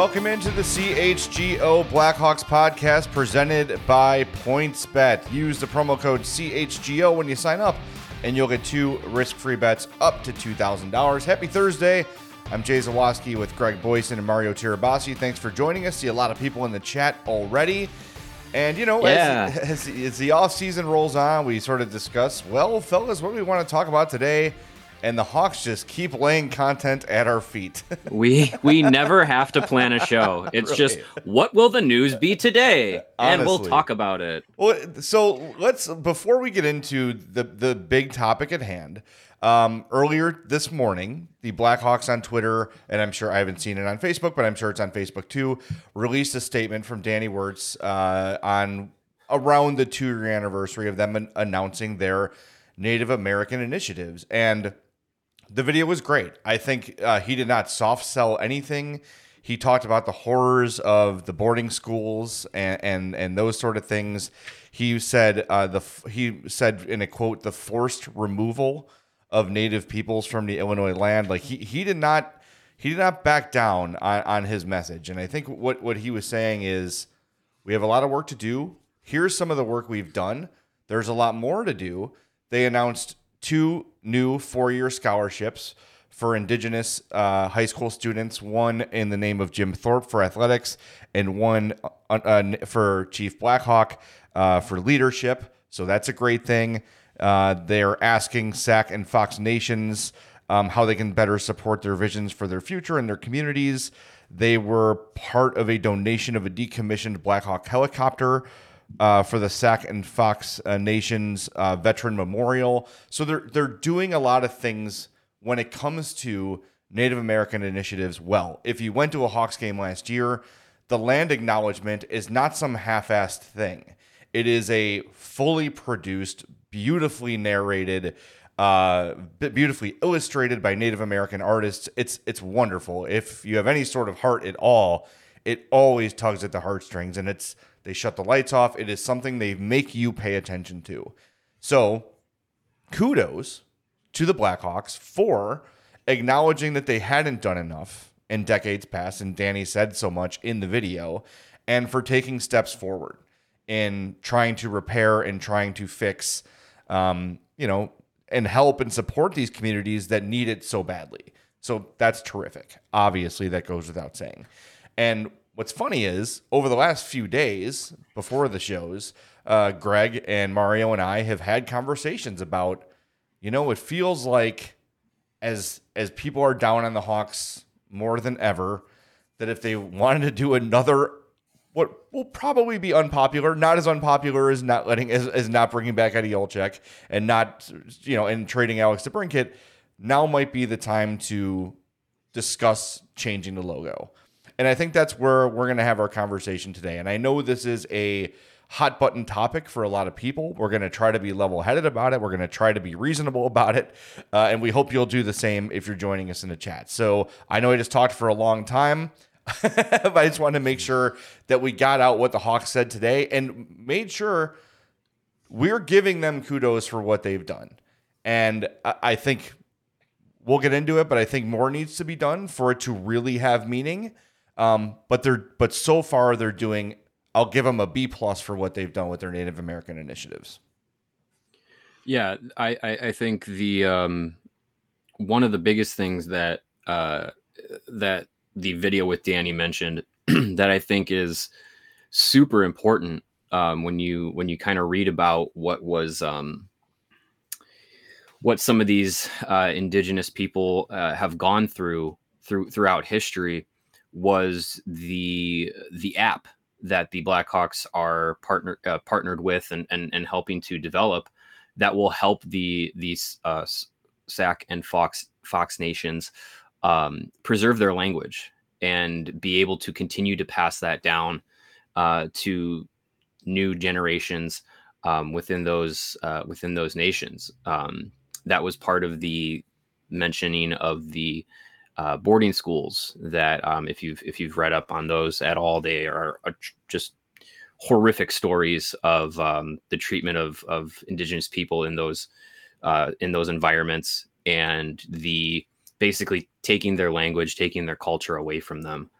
Welcome into the CHGO Blackhawks podcast presented by PointsBet. Use the promo code CHGO when you sign up, and you'll get two risk free bets up to $2,000. Happy Thursday. I'm Jay Zawaski with Greg Boysen and Mario Tirabassi. Thanks for joining us. See a lot of people in the chat already. And, you know, Yeah. as, as, as the off season rolls on, we sort of discuss, well, fellas, what do we want to talk about today? And the Hawks just keep laying content at our feet. We we never have to plan a show. It's just what will the news be today, and we'll talk about it. Well, so let's before we get into the the big topic at hand. Um, earlier this morning, the Blackhawks on Twitter, and I'm sure I haven't seen it on Facebook, but I'm sure it's on Facebook too, released a statement from Danny Wirtz uh, on around the two year anniversary of them an- announcing their Native American initiatives. And the video was great. I think uh, he did not soft sell anything. He talked about the horrors of the boarding schools and and, and those sort of things. He said uh, the he said in a quote the forced removal of native peoples from the Illinois land. Like he he did not he did not back down on, on his message. And I think what what he was saying is we have a lot of work to do. Here's some of the work we've done. There's a lot more to do. They announced two new four year scholarships for Indigenous uh, high school students one in the name of Jim Thorpe for athletics, and one uh, uh, for Chief Blackhawk uh, for leadership. So that's a great thing. Uh, they're asking SAC and Fox Nations um, how they can better support their visions for their future and their communities. They were part of a donation of a decommissioned Blackhawk helicopter uh, for the SAC and Fox uh, Nations uh, Veteran Memorial. So they're they're doing a lot of things when it comes to Native American initiatives. Well, if you went to a Hawks game last year, the land acknowledgement is not some half-assed thing. It is a fully produced, beautifully narrated, uh, beautifully illustrated by Native American artists. It's it's wonderful. If you have any sort of heart at all, it always tugs at the heartstrings, and it's they shut the lights off. It is something they make you pay attention to. So, kudos to the Blackhawks for acknowledging that they hadn't done enough in decades past, and Danny said so much in the video, and for taking steps forward in trying to repair and trying to fix, um, you know, and help and support these communities that need it so badly. So that's terrific. Obviously, that goes without saying. And what's funny is over the last few days before the shows, uh, Greg and Mario and I have had conversations about, you know, it feels like as as people are down on the Hawks more than ever, that if they wanted to do another what will probably be unpopular, not as unpopular as not letting as, as not bringing back Eddie Olczyk and not you know and trading Alex DeBrincat, now might be the time to discuss changing the logo. And I think that's where we're going to have our conversation today. And I know this is a hot button topic for a lot of people. We're going to try to be level headed about it. We're going to try to be reasonable about it. Uh, and we hope you'll do the same if you're joining us in the chat. So I know I just talked for a long time. but I just wanted to make sure that we got out what the Hawks said today and made sure we're giving them kudos for what they've done. And I I think we'll get into it, but I think more needs to be done for it to really have meaning. Um, but they're but so far they're doing. I'll give them a B plus for what they've done with their Native American initiatives. Yeah, I I, I think the um, one of the biggest things that uh, that the video with Danny mentioned that I think is super important um, when you when you kind of read about what was um, what some of these uh, indigenous people uh, have gone through through throughout history was the the app that the Blackhawks are partner uh, partnered with and, and and helping to develop that will help the these uh, SAC and Fox Fox nations um, preserve their language and be able to continue to pass that down uh, to new generations um, within those uh, within those nations. Um, that was part of the mentioning of the uh, boarding schools. That um, if you've if you've read up on those at all, they are tr- just horrific stories of um, the treatment of of indigenous people in those uh, in those environments and the basically taking their language, taking their culture away from them.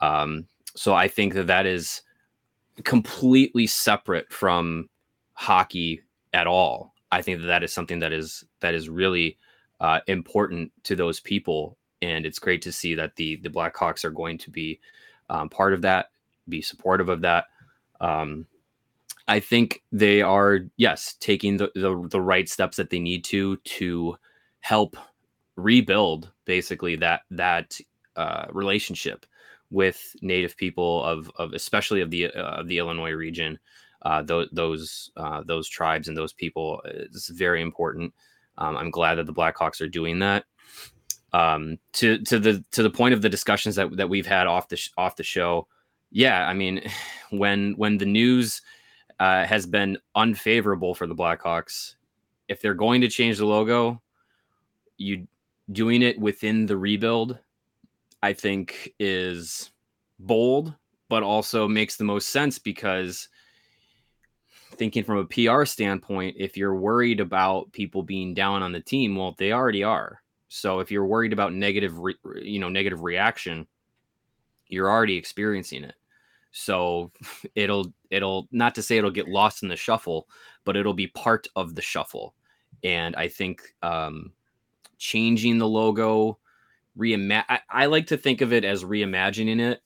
Um, so I think that that is completely separate from hockey at all. I think that that is something that is that is really uh, important to those people, and it's great to see that the the Blackhawks are going to be um, part of that, be supportive of that. Um, I think they are yes taking the, the the right steps that they need to to help rebuild basically that that uh, relationship with Native people of of especially of the uh, of the Illinois region. Uh, those those uh, those tribes and those people is very important. Um, I'm glad that the Blackhawks are doing that. Um, to to the to the point of the discussions that that we've had off the sh- off the show, yeah, I mean, when when the news uh, has been unfavorable for the Blackhawks, if they're going to change the logo, you doing it within the rebuild I think is bold, but also makes the most sense because thinking from a PR standpoint, if you're worried about people being down on the team, well, they already are. So if you're worried about negative, re- you know, negative reaction, you're already experiencing it. So it'll it'll not to say it'll get lost in the shuffle, but it'll be part of the shuffle. And I think um, changing the logo, reimagine. I, I, like to think of it as reimagining it.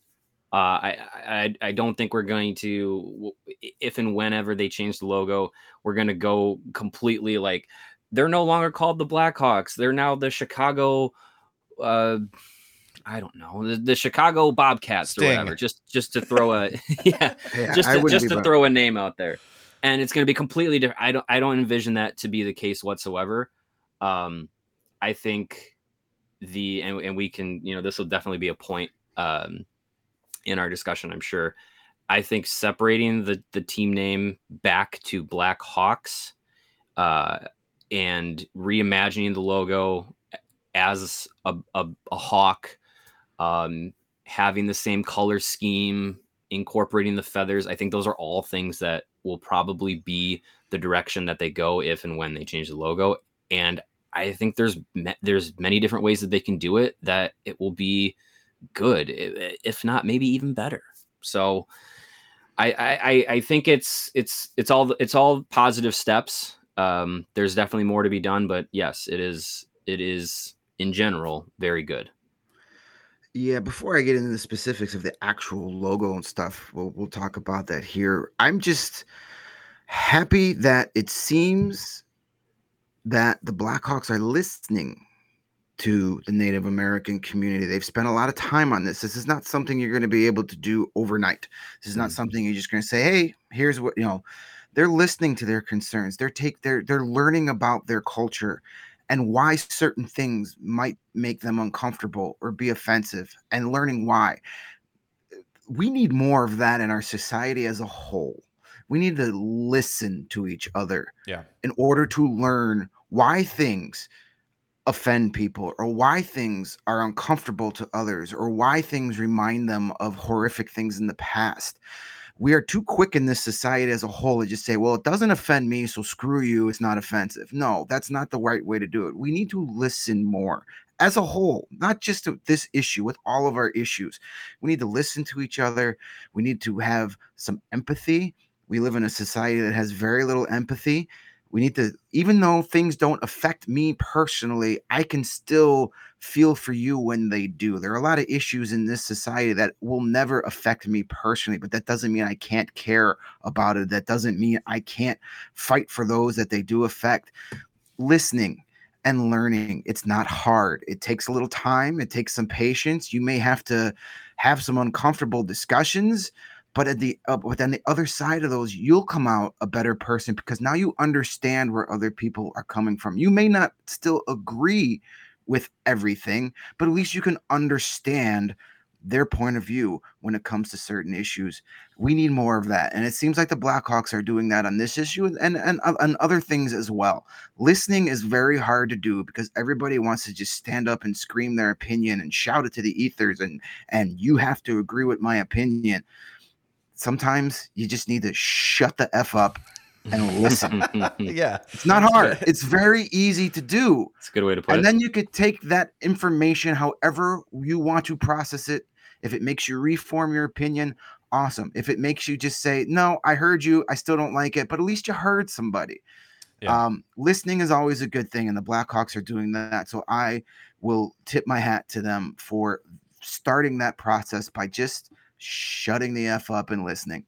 Uh, I, I I don't think we're going to if and whenever they change the logo, we're going to go completely like they're no longer called the Blackhawks. They're now the Chicago. Uh, I don't know the, the Chicago Bobcats Sting. or whatever. Just just to throw a yeah, yeah just to, just to throw a name out there, and it's going to be completely different. I don't I don't envision that to be the case whatsoever. Um, I think the and, and we can you know this will definitely be a point um, in our discussion i'm sure i think separating the the team name back to black hawks uh, and reimagining the logo as a, a, a hawk um, having the same color scheme incorporating the feathers i think those are all things that will probably be the direction that they go if and when they change the logo and I think there's there's many different ways that they can do it that it will be good, if not maybe even better. So I I, I think it's it's it's all it's all positive steps. Um, there's definitely more to be done, but yes, it is it is in general very good. Yeah, before I get into the specifics of the actual logo and stuff, we'll we'll talk about that here. I'm just happy that it seems that the Blackhawks are listening to the Native American community. They've spent a lot of time on this. This is not something you're going to be able to do overnight. This is not mm-hmm. something you're just going to say, "Hey, here's what, you know." They're listening to their concerns. They're take they're they're learning about their culture and why certain things might make them uncomfortable or be offensive and learning why. We need more of that in our society as a whole. We need to listen to each other yeah. in order to learn why things offend people or why things are uncomfortable to others or why things remind them of horrific things in the past. We are too quick in this society as a whole to just say, well, it doesn't offend me, so screw you, it's not offensive. No, that's not the right way to do it. We need to listen more as a whole, not just to this issue, with all of our issues. We need to listen to each other. We need to have some empathy. We live in a society that has very little empathy we need to even though things don't affect me personally i can still feel for you when they do. There are a lot of issues in this society that will never affect me personally but that doesn't mean i can't care about it. That doesn't mean i can't fight for those that they do affect. Listening and learning it's not hard. It takes a little time. It takes some patience. You may have to have some uncomfortable discussions but at the uh, but on the other side of those you'll come out a better person because now you understand where other people are coming from you may not still agree with everything but at least you can understand their point of view when it comes to certain issues. We need more of that. And it seems like the Blackhawks are doing that on this issue and, and, and, and other things as well. Listening is very hard to do because everybody wants to just stand up and scream their opinion and shout it to the ethers and and you have to agree with my opinion sometimes you just need to shut the f up and listen. yeah, it's not hard. It's very easy to do. It's a good way to put and it. And then you could take that information however you want to process it. If it makes you reform your opinion, awesome. If it makes you just say, no, I heard you, I still don't like it, but at least you heard somebody. Yeah. Um, listening is always a good thing, and the Blackhawks are doing that. So I will tip my hat to them for starting that process by just shutting the F up and listening.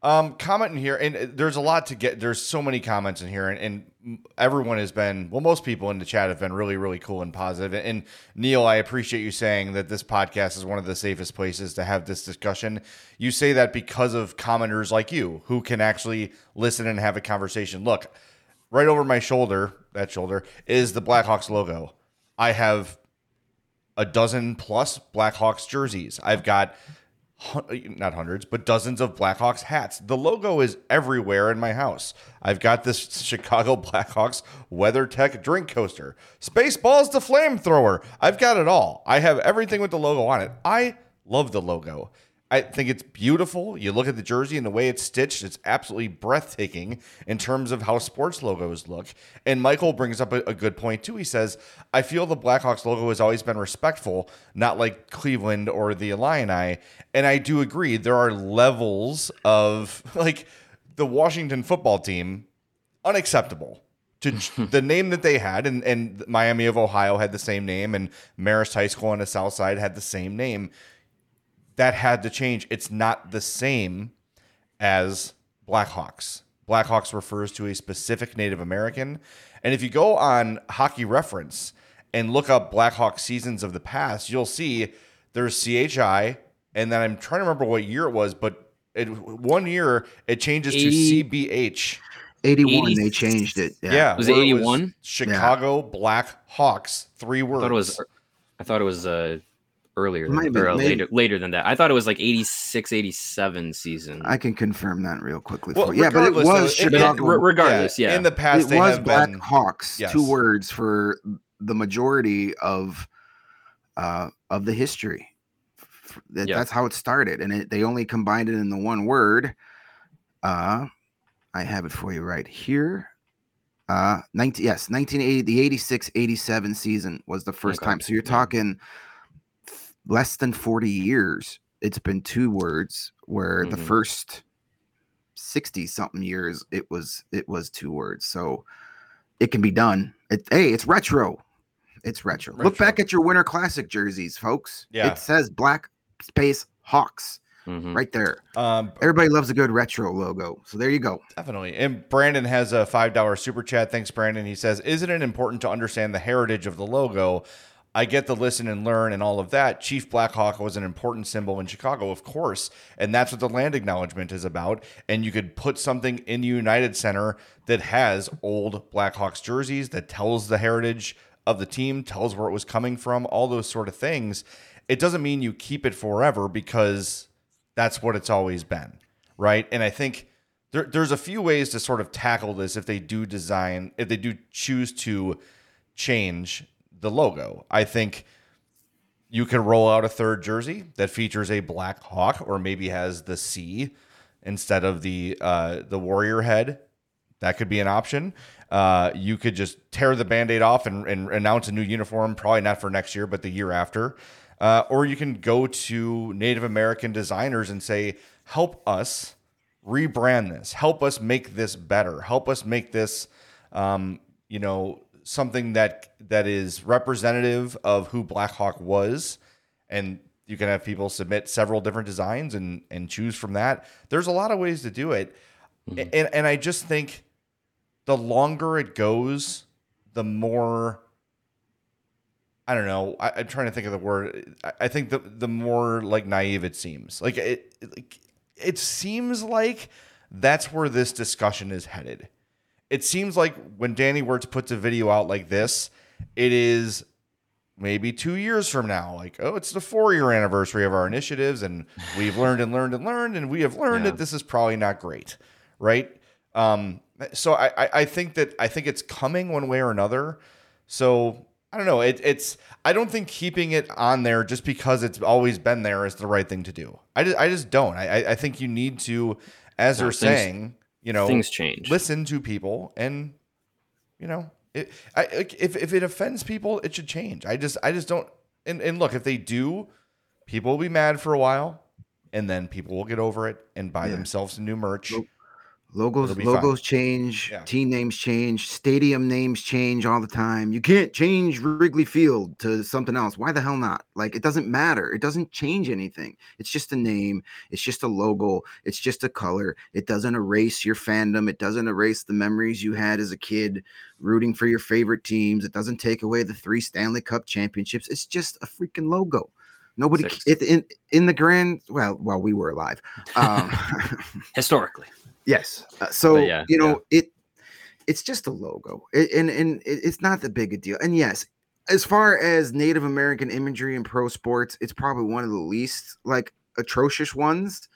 Um, comment in here, and uh, there's a lot to get. There's so many comments in here, and, and everyone has been well. Most people in the chat have been really, really cool and positive. And, and Neil, I appreciate you saying that this podcast is one of the safest places to have this discussion. You say that because of commenters like you who can actually listen and have a conversation. Look, right over my shoulder, that shoulder is the Blackhawks logo. I have a dozen plus Blackhawks jerseys. I've got not hundreds, but dozens of Blackhawks hats. The logo is everywhere in my house. I've got this Chicago Blackhawks WeatherTech drink coaster, Spaceballs the flamethrower. I've got it all. I have everything with the logo on it. I love the logo. I think it's beautiful. You look at the jersey and the way it's stitched, it's absolutely breathtaking in terms of how sports logos look. And Michael brings up a, a good point too. He says, I feel the Blackhawks logo has always been respectful, not like Cleveland or the Illini. And I do agree. There are levels of like the Washington football team, unacceptable to the name that they had, and, and Miami of Ohio had the same name, and Marist High School on the South Side had the same name. That had to change. It's not the same as Blackhawks. Blackhawks refers to a specific Native American. And if you go on Hockey Reference and look up Blackhawks seasons of the past, you'll see there's CHI, and then I'm trying to remember what year it was, but it, one year it changes to CBH. 81, 80 they changed it. Yeah, Was it 81? Chicago Black Hawks, three words. I words. thought it was. I thought it was uh, earlier than, have been or late. later later than that. I thought it was like 86, 87 season. I can confirm that real quickly Well, for. Yeah, but it regardless, though, was it- it- Chicago. regardless, yeah. In the past, it they was have Black been. Hawks, Yes. two words for the majority of uh, of the history. That- Yeah. That's how it started, and it, they only combined it in the one word. Uh, I have it for you right here. Uh, 19, yes, 1980, the 86 87 season was the first Okay. time. So you're Yeah. talking less than 40 years. It's been two words where the Mhm. first 60 something years it was it was two words. So it can be done. It, hey, it's retro. It's retro. Look back at your Winter Classic jerseys, folks. Yeah. It says Black Space Hawks Mhm. right there. Um, Everybody loves a good retro logo. So there you go. Definitely. And Brandon has a $5 super chat. Thanks, Brandon. He says, Isn't it important to understand the heritage of the logo? I get the listen and learn and all of that. Chief Blackhawk was an important symbol in Chicago, of course. And that's what the land acknowledgement is about. And you could put something in the United Center that has old Blackhawks jerseys that tells the heritage of the team, tells where it was coming from, all those sort of things. It doesn't mean you keep it forever because that's what it's always been. Right. And I think there, there's a few ways to sort of tackle this if they do design, if they do choose to change the logo. I think you could roll out a third jersey that features a black hawk or maybe has the C instead of the uh, the warrior head. That could be an option. Uh, you could just tear the band-aid off and, and announce a new uniform, probably not for next year, but the year after. Uh, or you can go to Native American designers and say, help us rebrand this, help us make this better, help us make this, um, you know, something that that is representative of who Blackhawk was, and you can have people submit several different designs and and choose from that. There's a lot of ways to do it, Mhm. and and I just think the longer it goes, the more. I don't know. I, I'm trying to think of the word. I, I think the the more like naive it seems. Like it, it, like it seems like that's where this discussion is headed. It seems like when Danny Wirtz puts a video out like this, it is maybe two years from now. Like, oh, it's the four year anniversary of our initiatives, and we've learned and learned and learned, and we have learned Yeah. that this is probably not great, right? Um, so I, I, I think that I think it's coming one way or another. So I don't know. It, it's I don't think keeping it on there just because it's always been there is the right thing to do. I just I just don't. I I- I think you need to, as they're saying, you know, Things change. listen to people and you know it, I, if, if it offends people it should change i just i just don't and, and look if they do people will be mad for a while, and then people will get over it and buy Yeah. themselves some new merch. Nope. Logos It'll fine. logos change, Yeah. team names change, stadium names change all the time. You can't change Wrigley Field to something else. Why the hell not? Like it doesn't matter. It doesn't change anything. It's just a name. It's just a logo. It's just a color. It doesn't erase your fandom. It doesn't erase the memories you had as a kid rooting for your favorite teams. It doesn't take away the three Stanley Cup championships. It's just a freaking logo. Nobody it, in in the grand well while we were alive. Um, Historically. Yes. Uh, so But yeah, you know it. It's just a logo, it, and and it- it's not that big a deal. And yes, as far as Native American imagery in pro sports, it's probably one of the least like atrocious ones.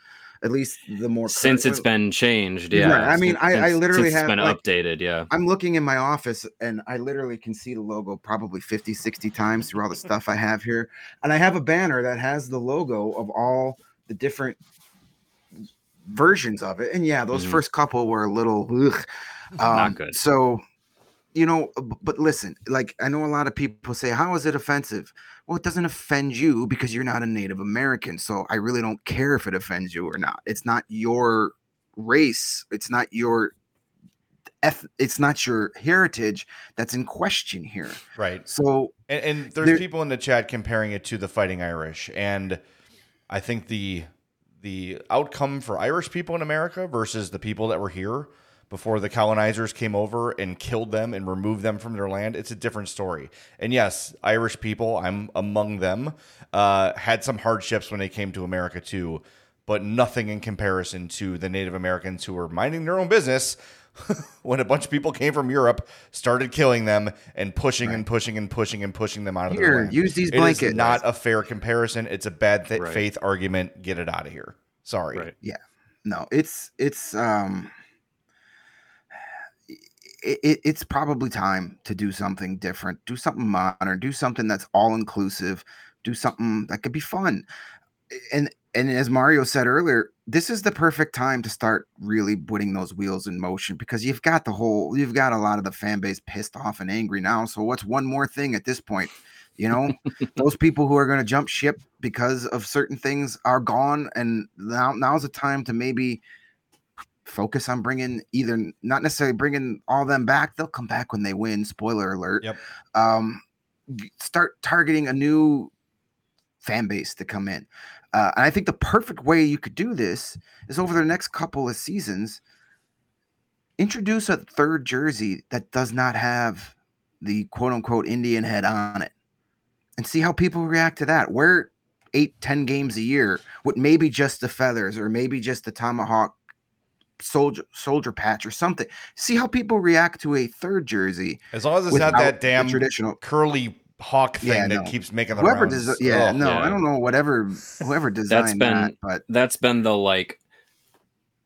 At least the more Since current it's been changed, Right, yeah. I mean, since- I- I literally have, been like- updated, yeah. I'm looking in my office and I literally can see the logo probably 50, 60 times through all the stuff I have here. And I have a banner that has the logo of all the different versions of it. And yeah, those Mhm. first couple were a little ugh. Not Um, good. So, you know, but listen, like I know a lot of people say, How is it offensive? Well, it doesn't offend you because you're not a Native American. So I really don't care if it offends you or not. It's not your race, it's not your eth- it's not your heritage that's in question here. Right. So And, and there's There- people in the chat comparing it to the Fighting Irish, and I think the the outcome for Irish people in America versus the people that were here before the colonizers came over and killed them and removed them from their land, it's a different story. And yes, Irish people, I'm among them, uh, had some hardships when they came to America too, but nothing in comparison to the Native Americans who were minding their own business when a bunch of people came from Europe, started killing them and pushing and pushing and pushing and pushing them out of their here, land. use these blankets. It is blankets. not a fair comparison. It's a bad th- Right. faith argument. Get it out of here. Sorry. Right. no, it's it's um it, it, it's probably time to do something different, do something modern, do something that's all inclusive, do something that could be fun. And and as Mario said earlier, this is the perfect time to start really putting those wheels in motion because you've got the whole you've got a lot of the fan base pissed off and angry now. So what's one more thing at this point? You know, those people who are going to jump ship because of certain things are gone, and now now's the time to maybe focus on bringing either not necessarily bringing all them back. They'll come back when they win. Spoiler alert. Yep. Um, start targeting a new fan base to come in. Uh, and I think the perfect way you could do this is over the next couple of seasons, introduce a third jersey that does not have the quote unquote Indian head on it and see how people react to that. Wear eight, ten games a year with maybe just the feathers or maybe just the tomahawk soldier soldier patch or something. See how people react to a third jersey. As long as it's not that damn traditional curly hawk thing Yeah, that no. keeps making the whoever rounds. does yeah, Ugh. no, Yeah. I don't know whatever whoever designed been- that, but That's been the like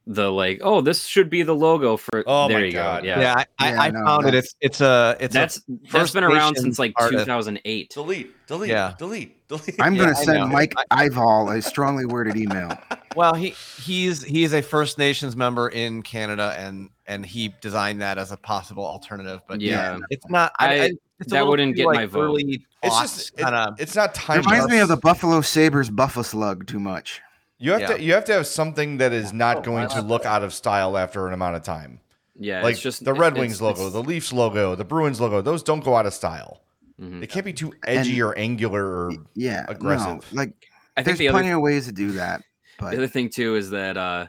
the like, oh, this should be the logo for Oh there my you God. go. Yeah. Yeah, I, Yeah, I, I no, found it. It's it's a it's that's a that's First been around since like artist. 2008. Delete, delete, Yeah. delete, delete. I'm gonna I send. Mike Ivall a strongly worded email. well he he's he's a First Nations member in Canada and and he designed that as a possible alternative. But yeah, Yeah. it's not. I, I- I, it's a that wouldn't get like, my vote. Early it's just it- kind of. it's not time. Reminds me of the Buffalo Sabres Buffalo Slug too much. You have Yeah. to you have to have something that is not Oh, going to love look out of style after an amount of time. Yeah, like it's just the Red it- Wings it's- logo, it's- the Leafs logo, the Bruins logo. Those don't go out of style. mhm. They can't be too edgy And- or angular or Yeah, aggressive. No, like I there's think the other plenty of ways to do that, But The other thing too is that uh,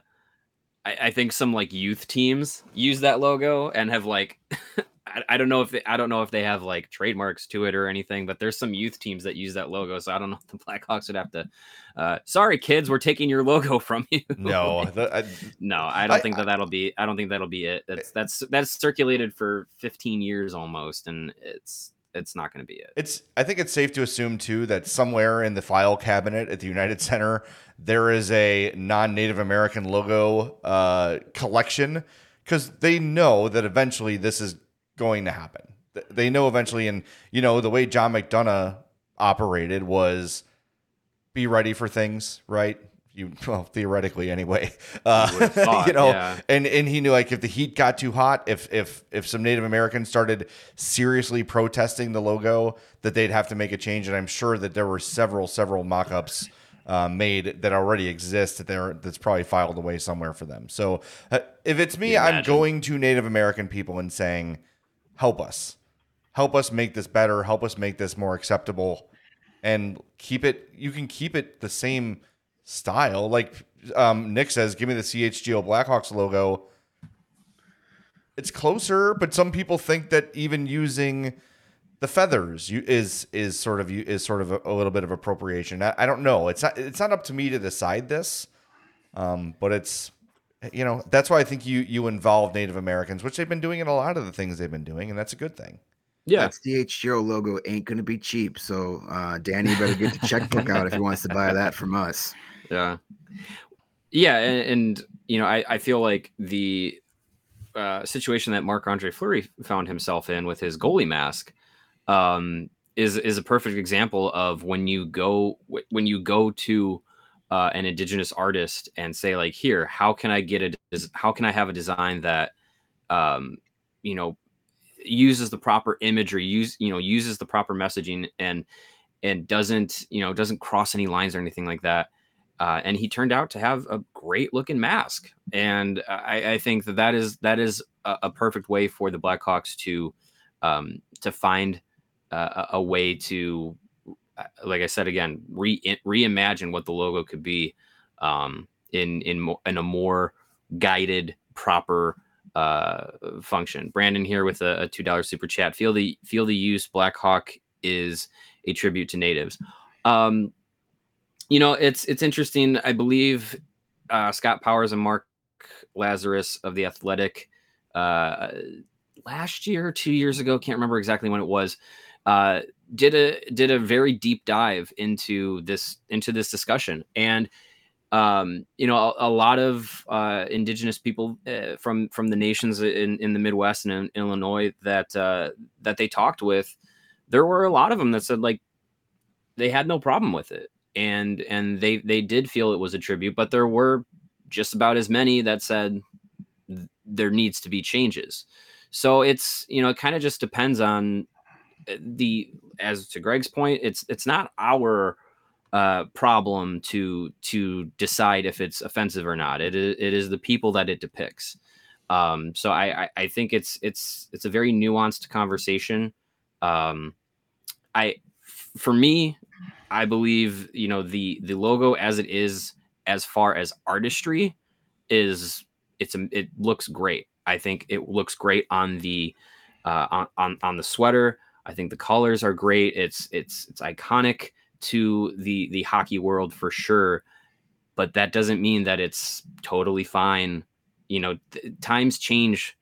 I, I think some like youth teams use that logo and have like I, I don't know if they, I don't know if they have like trademarks to it or anything, but there's some youth teams that use that logo. So I don't know if the Blackhawks would have to. Uh, sorry, kids, we're taking your logo from you. no. The, I, no, I don't I- think that that'll be. I don't think that'll be it. That's that's that's circulated for 15 years almost, and it's it's not going to be it. It's. I think it's safe to assume too that somewhere in the file cabinet at the United Center there is a non-Native American logo uh, collection because they know that eventually this is going to happen. They know eventually, and you know the way John McDonough operated was be ready for things, right? You well theoretically anyway. Uh, would've thought, you know, yeah. and and he knew like if the heat got too hot, if if if some Native Americans started seriously protesting the logo, that they'd have to make a change. And I'm sure that there were several several mock-ups uh, made that already exist that they're that's probably filed away somewhere for them. So uh, if it's me, I'm going to Native American people and saying, "Help us, help us make this better, help us make this more acceptable, and keep it. You can keep it the same style. Like um, Nick says, give me the CHGO Blackhawks logo." It's closer, but some people think that even using the feathers you, is is sort of is sort of a, a little bit of appropriation. I, I don't know. It's not it's not up to me to decide this, um, but it's you know that's why I think you you involve Native Americans, which they've been doing in a lot of the things they've been doing, and that's a good thing. Yeah. That CHGO logo ain't gonna be cheap. So uh Danny better get the checkbook out if he wants to buy that from us. Yeah. Yeah, and, and you know, I, I feel like the uh, situation that Marc Andre Fleury found himself in with his goalie mask um, is is a perfect example of when you go when you go to uh, an indigenous artist and say like, here, how can I get a how can I have a design that um, you know uses the proper imagery, use you know uses the proper messaging and and doesn't you know doesn't cross any lines or anything like that uh, and he turned out to have a great looking mask. And I, I think that that is that is a, a perfect way for the Blackhawks to um, to find uh, a way to, like I said again, re reimagine what the logo could be um, in in in a more guided, proper uh, function. Brandon here with a, a two dollar super chat. Feel the feel the use Blackhawk is a tribute to natives. Um, you know, it's it's interesting. I believe uh, Scott Powers and Mark Lazerus of the Athletic uh, last year, two years ago, can't remember exactly when it was, uh, did a did a very deep dive into this into this discussion, and um, you know, a, a lot of uh, indigenous people uh, from from the nations in, in the Midwest and in Illinois that uh, that they talked with, there were a lot of them that said like they had no problem with it. And and they they did feel it was a tribute but there were just about as many that said there needs to be changes. So it's you know it kind of just depends on uh, the as to greg's point it's it's not our uh problem to to decide if it's offensive or not it is it is the people that it depicts um so i i, I think it's it's it's a very nuanced conversation um i for me I believe you know the the logo as it is as far as artistry is it's a, it looks great. I think it looks great on the uh, on, on on the sweater. I think the colors are great. It's it's it's iconic to the the hockey world for sure. But that doesn't mean that it's totally fine. You know, th- times change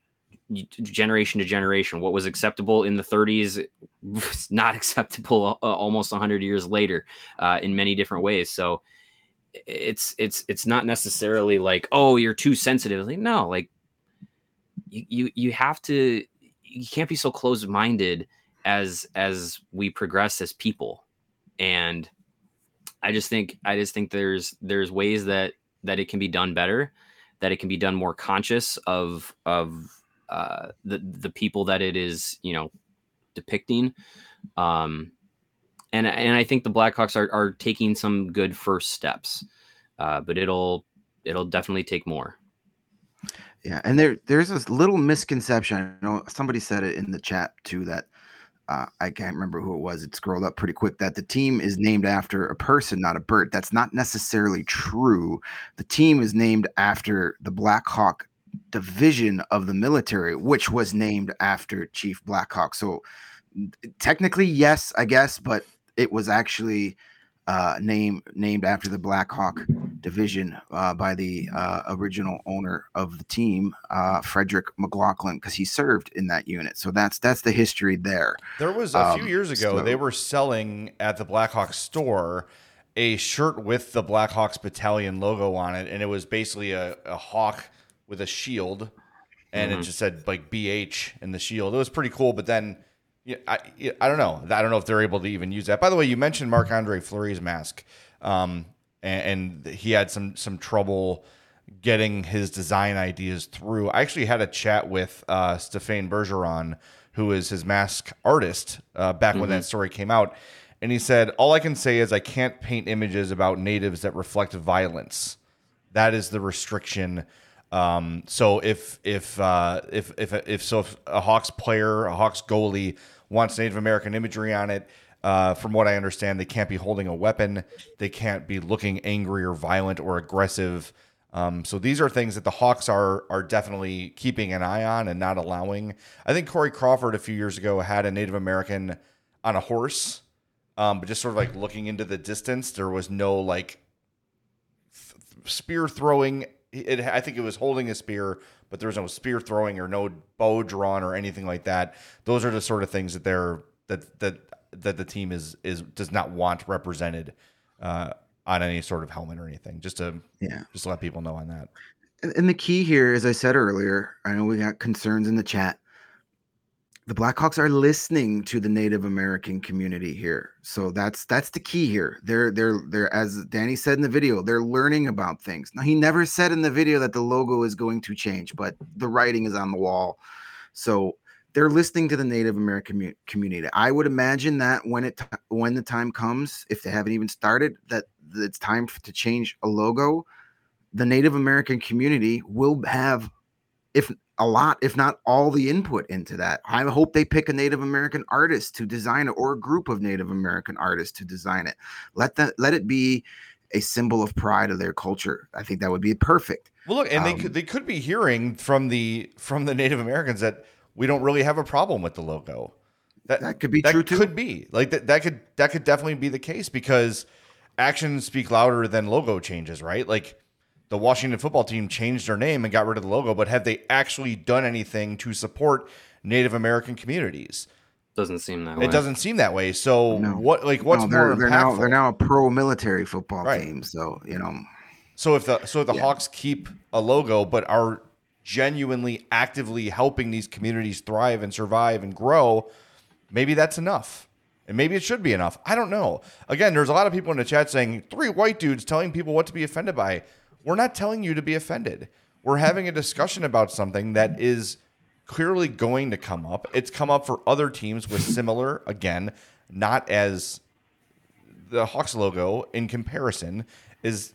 generation to generation. What was acceptable in the 30s was not acceptable uh, almost 100 years later uh, in many different ways. So it's it's it's not necessarily like oh you're too sensitive. Like no, like you you, you have to you can't be so closed minded as as we progress as people. And I just think I just think there's there's ways that that it can be done better, that it can be done more conscious of of uh, the the people that it is you know depicting. Um, and and I think the Blackhawks are are taking some good first steps, uh, but it'll it'll definitely take more. Yeah, and there there's this little misconception. I know somebody said it in the chat too that uh, I can't remember who it was. It scrolled up pretty quick that the team is named after a person, not a bird. That's not necessarily true. The team is named after the Black Hawk division of the military, which was named after Chief Black Hawk. So technically, yes, I guess, but it was actually uh, named named after the Black Hawk division uh, by the uh, original owner of the team, uh, Frederick McLaughlin, because he served in that unit. So that's that's the history there. There was a few Um, years ago, they were selling at the Blackhawks store a shirt with the Blackhawks battalion logo on it, and it was basically a, a hawk with a shield, and it Mhm. just said like BH in the shield. It was pretty cool, but then. Yeah, I, I don't know. I don't know if they're able to even use that. By the way, you mentioned Marc Andre Fleury's mask, um, and, and he had some some trouble getting his design ideas through. I actually had a chat with uh, Stéphane Bergeron, who is his mask artist, uh, back when that story came out. and he said, "All I can say is I can't paint images about natives that reflect violence. That is the restriction." Um, so if if uh, if if if so, if a Hawks player, a Hawks goalie wants Native American imagery on it, uh, from what I understand, they can't be holding a weapon. They can't be looking angry or violent or aggressive. Um, so these are things that the Hawks are are definitely keeping an eye on and not allowing. I think Corey Crawford a few years ago had a Native American on a horse, um, but just sort of like looking into the distance. There was no like th- spear throwing. It, I think it was holding a spear, but there was no spear throwing or no bow drawn or anything like that. Those are the sort of things that they're that that that the team is is does not want represented uh, on any sort of helmet or anything. Just to Yeah. just to let people know on that. And, the key here, as I said earlier, I know we got concerns in the chat. The Blackhawks are listening to the Native American community here, so that's that's the key here. They're they're they're as Danny said in the video, they're learning about things. Now he never said in the video that the logo is going to change, but the writing is on the wall, so they're listening to the Native American community. I would imagine that when it when the time comes, if they haven't even started, that it's time to change a logo the Native American community will have, if a lot, if not all, the input into that. I hope they pick a Native American artist to design it, or a group of Native American artists to design it. Let that let it be a symbol of pride of their culture. I think that would be perfect. Well, look, and they Um, could they could be hearing from the from the Native Americans that we don't really have a problem with the logo. That That could be that true too. could be like that. That could that could definitely be the case because actions speak louder than logo changes, right? Like the Washington football team changed their name and got rid of the logo, but have they actually done anything to support Native American communities? Doesn't seem that way. It doesn't seem that way. So No. what like what's No, they're, more they're now impactful? they're now a pro military football Right. team. So you know, So if the so if the Yeah. Hawks keep a logo but are genuinely actively helping these communities thrive and survive and grow, maybe that's enough. And maybe it should be enough. I don't know. Again, there's a lot of people in the chat saying three white dudes telling people what to be offended by. We're not telling you to be offended. We're having a discussion about something that is clearly going to come up. It's come up for other teams with similar, again, not as the Hawks logo in comparison is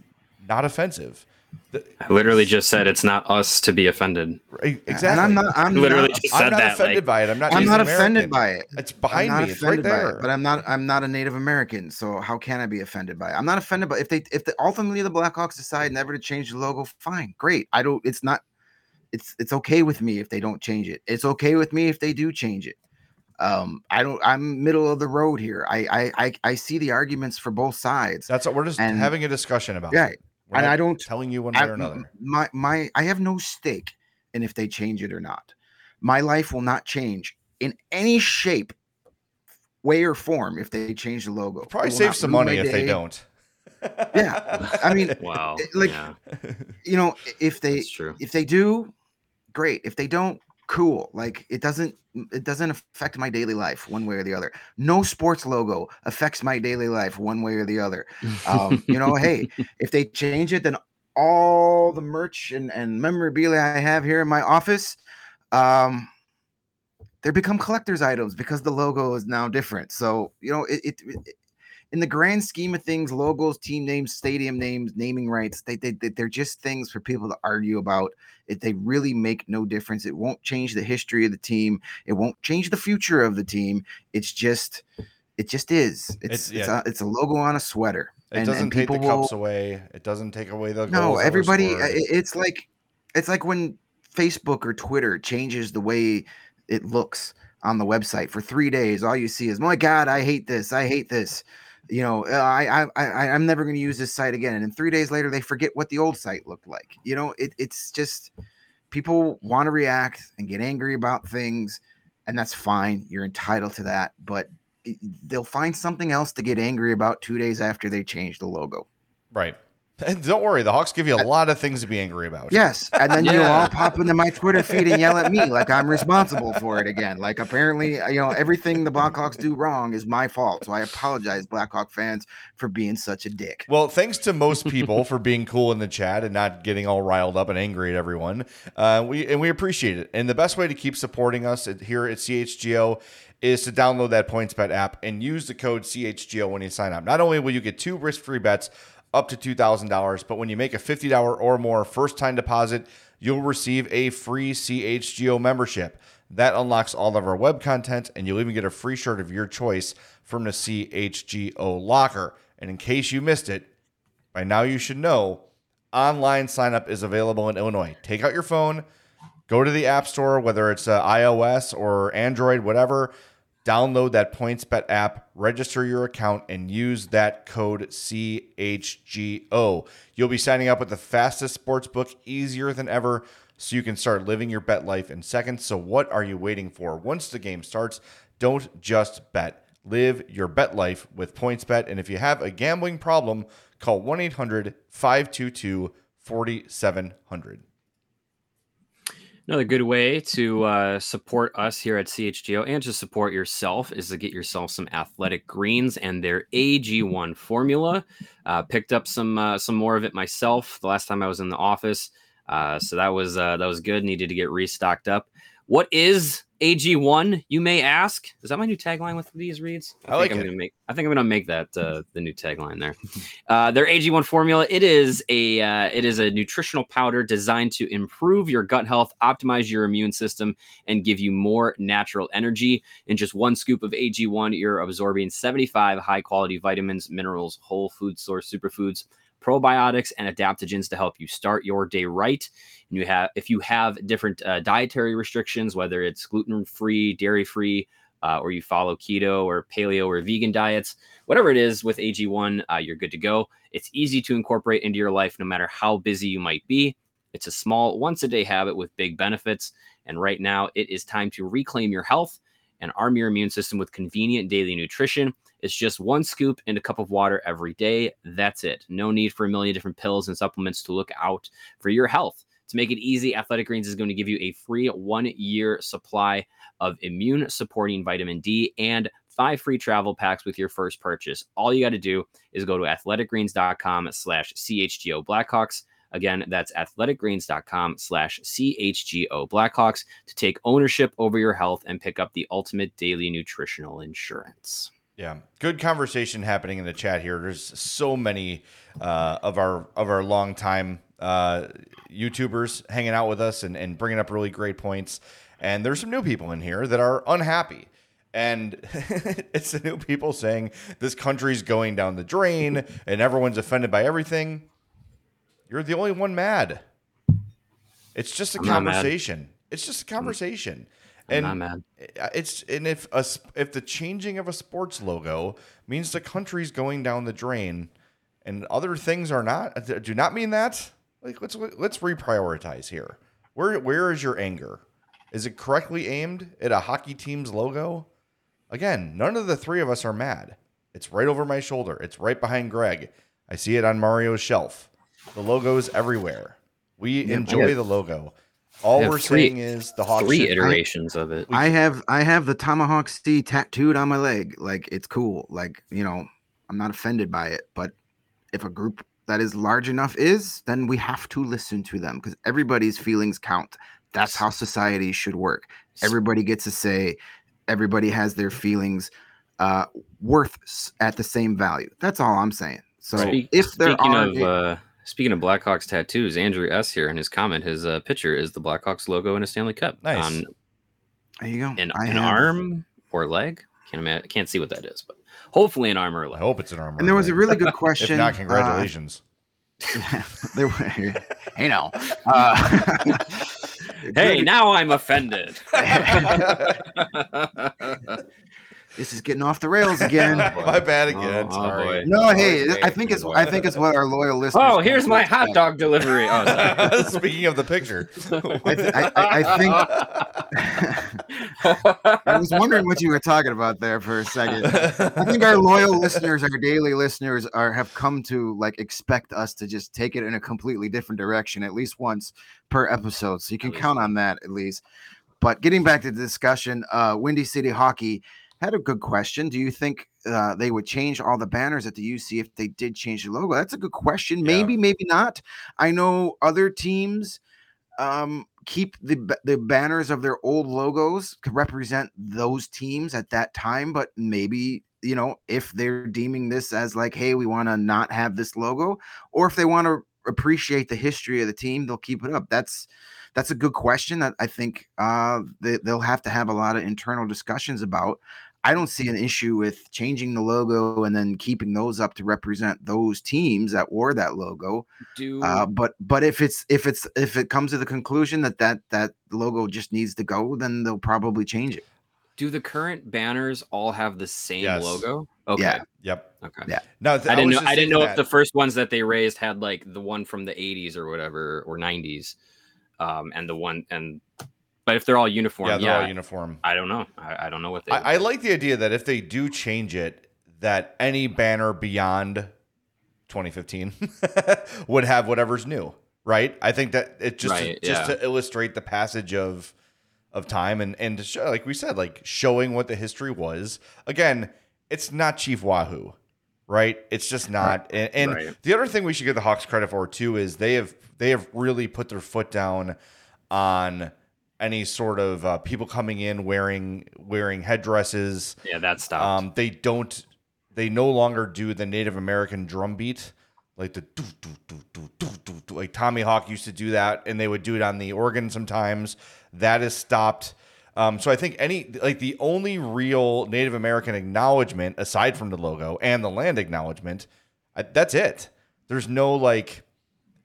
not offensive. The- I literally just said it's not us to be offended. exactly. and I'm not. I'm Literally not, just I'm not that. offended like, by it. I'm not. I'm Native not offended by it. It's I'm behind not me. It's right there. it, but I'm not. I'm not a Native American, so how can I be offended by it? I'm not offended by if they if the, ultimately the Blackhawks decide never to change the logo. Fine, great. I don't. It's not. It's it's okay with me if they don't change it. It's okay with me if they do change it. Um, I don't. I'm middle of the road here. I I I, I see the arguments for both sides. That's what we're just and- having a discussion about. Yeah, it. We're and not I don't. telling you one way I, or another. my my I have no stake in if they change it or not. My life will not change in any shape, way or form if they change the logo. Probably save some money my if they don't. Yeah, I mean, Wow. like- yeah, You know, if they if they do, great. If they don't, cool. Like it doesn't it doesn't affect my daily life one way or the other. No sports logo affects my daily life one way or the other. Um, you know, hey, if they change it, then all the merch and, and memorabilia I have here in my office, um, they become collector's items because the logo is now different. So, you know, it, it, it- in the grand scheme of things, logos, team names, stadium names, naming rights, they, they, they, they're just things for people to argue about. It, they really make no difference. It won't change the history of the team. It won't change the future of the team. It's just, it just is. It's, It's- it's, a, it's a logo on a sweater. It and- doesn't and take the people will- cups away. It doesn't take away the no everybody it's like it's like when facebook or twitter changes the way it looks on the website for three days all you see is my god i hate this i hate this you know uh, i i, I i'm never going to use this site again and then three days later they forget what the old site looked like you know it, it's just people want to react and get angry about things and that's fine you're entitled to that but they'll find something else to get angry about two days after they change the logo right. And don't worry, the Hawks give you a lot of things to be angry about. Yes, and then you'll all pop into my Twitter feed and yell at me like I'm responsible for it again. Like apparently, uh, you know, everything the Blackhawks do wrong is my fault. So I apologize, Blackhawk fans, for being such a dick. Well, thanks to most people for being cool in the chat and not getting all riled up and angry at everyone. Uh, we and we appreciate it. And the best way to keep supporting us at, here at CHGO is to download that PointsBet app and use the code CHGO when you sign up. Not only will you get two risk free bets up to $2,000, but when you make a $50 or more first time deposit, you'll receive a free CHGO membership. That unlocks all of our web content, and you'll even get a free shirt of your choice from the CHGO locker. And in case you missed it, by now you should know online sign up is available in Illinois. Take out your phone, go to the App Store, whether it's uh, iOS or Android, whatever. Download that PointsBet app, register your account, and use that code CHGO. You'll be signing up with the fastest sports book, easier than ever, so you can start living your bet life in seconds. So, what are you waiting for? Once the game starts, don't just bet. Live your bet life with PointsBet. And if you have a gambling problem, call 1 800 522 4700. Another good way to uh, support us here at CHGO and to support yourself is to get yourself some athletic greens and their AG1 formula. Uh, picked up some uh, some more of it myself the last time I was in the office, uh, so that was uh, that was good. Needed to get restocked up. What is AG1, you may ask. Is that my new tagline with these reads? I like think I'm it. gonna make I think I'm gonna make that uh, the new tagline there. Uh, their AG1 formula, it is a uh, it is a nutritional powder designed to improve your gut health, optimize your immune system, and give you more natural energy. In just one scoop of AG1, you're absorbing 75 high quality vitamins, minerals, whole food source superfoods, probiotics, and adaptogens to help you start your day right. And you have if you have different uh, dietary restrictions, whether it's gluten free, dairy free, uh, or you follow keto or paleo or vegan diets, whatever it is with AG1, uh, you're good to go. It's easy to incorporate into your life no matter how busy you might be. It's a small once a day habit with big benefits. And right now, it is time to reclaim your health and arm your immune system with convenient daily nutrition. It's just one scoop in a cup of water every day. That's it. No need for a million different pills and supplements to look out for your health. To make it easy, Athletic Greens is going to give you a free one year supply of immune supporting vitamin D and five free travel packs with your first purchase. All you got to do is go to athleticgreens.com slash CHGO Blackhawks. Again, that's athleticgreens.com slash CHGO Blackhawks to take ownership over your health and pick up the ultimate daily nutritional insurance. Yeah, good conversation happening in the chat here. There's so many uh, of our of our longtime uh, YouTubers hanging out with us and, and bringing up really great points. And there's some new people in here that are unhappy. And it's the new people saying this country's going down the drain and everyone's offended by everything. You're the only one mad. It's just a I'm conversation. It's just a mm. conversation. I'm and not mad. it's and if a if the changing of a sports logo means the country's going down the drain and other things are not uh, do not mean that like let's let's reprioritize here. Where where is your anger? Is it correctly aimed at a hockey team's logo? Again none of the three of us are mad. It's right over my shoulder. It's right behind greg. I see it on mario's shelf the logo's everywhere we enjoy I the logo all we're three- saying is the hawks Three should- iterations of it. I have I have the tomahawk C tattooed on my leg. Like it's cool. Like you know, I'm not offended by it. But if a group that is large enough is, then we have to listen to them because everybody's feelings count. That's how society should work. Everybody gets a say. Everybody has their feelings uh, worth at the same value. That's all I'm saying. So Speak- if there speaking are, of uh, speaking of Blackhawks tattoos, Andrew S here in his comment, his uh, picture is the Blackhawks logo in a Stanley Cup Nice. on there you go. an, an arm or leg. Can't imagine, can't see what that is, but hopefully an arm or a i leg. hope it's an arm. And there was a really good if question. not uh, congratulations there were, hey now. Uh, Hey, now I'm offended. This is getting off the rails again. My bad again. Oh, Sorry. boy. No, hey, Wait, I think it's. I think it's what our loyal listeners. oh, here's my hot dog delivery. Oh. Speaking of the picture, I, th- I, I, I think I was wondering what you were talking about there for a second. I think our loyal listeners, our daily listeners, are have come to like expect us to just take it in a completely different direction at least once per episode. So you can count on that at least. But getting back to the discussion, uh, Windy City Hockey had a good question. Do you think uh, they would change all the banners at the UC if they did change the logo? That's a good question. Yeah. Maybe, maybe not. I know other teams um, keep the the banners of their old logos to represent those teams at that time, but maybe you know if they're deeming this as like, hey, we want to not have this logo, or if they want to appreciate the history of the team, they'll keep it up. That's that's a good question that I think uh, they, they'll have to have a lot of internal discussions about. I don't see an issue with changing the logo and then keeping those up to represent those teams that wore that logo. Do Uh, but but if it's if it's if it comes to the conclusion that that that logo just needs to go, then they'll probably change it. do the current banners all have the same Yes. logo? Okay. Yeah. Yep. Okay. Yeah. No, th- I didn't was know. I didn't know thinking if the first ones that they raised had like the one from the '80s or whatever or '90s, um, and the one and, but if they're all uniform, Yeah, yeah, they're all uniform. I don't know. I, I don't know what they. I, I like the idea that if they do change it, that any banner beyond 2015 would have whatever's new, right? I think that it just Right, just yeah. to illustrate the passage of of time and and to show, like we said, like showing what the history was. Again, it's not Chief Wahoo, right? It's just not. And, and Right. the other thing we should give the Hawks credit for too is they have they have really put their foot down on any sort of uh, people coming in wearing wearing headdresses. yeah, that stopped. Um, they don't. They no longer do the Native American drum beat, like the doo, doo, doo, doo, doo, doo, doo. like Tommy Hawk used to do that, and they would do it on the organ sometimes. That is stopped. Um, so I think any like the only real Native American acknowledgement aside from the logo and the land acknowledgement, I, that's it. There's no like,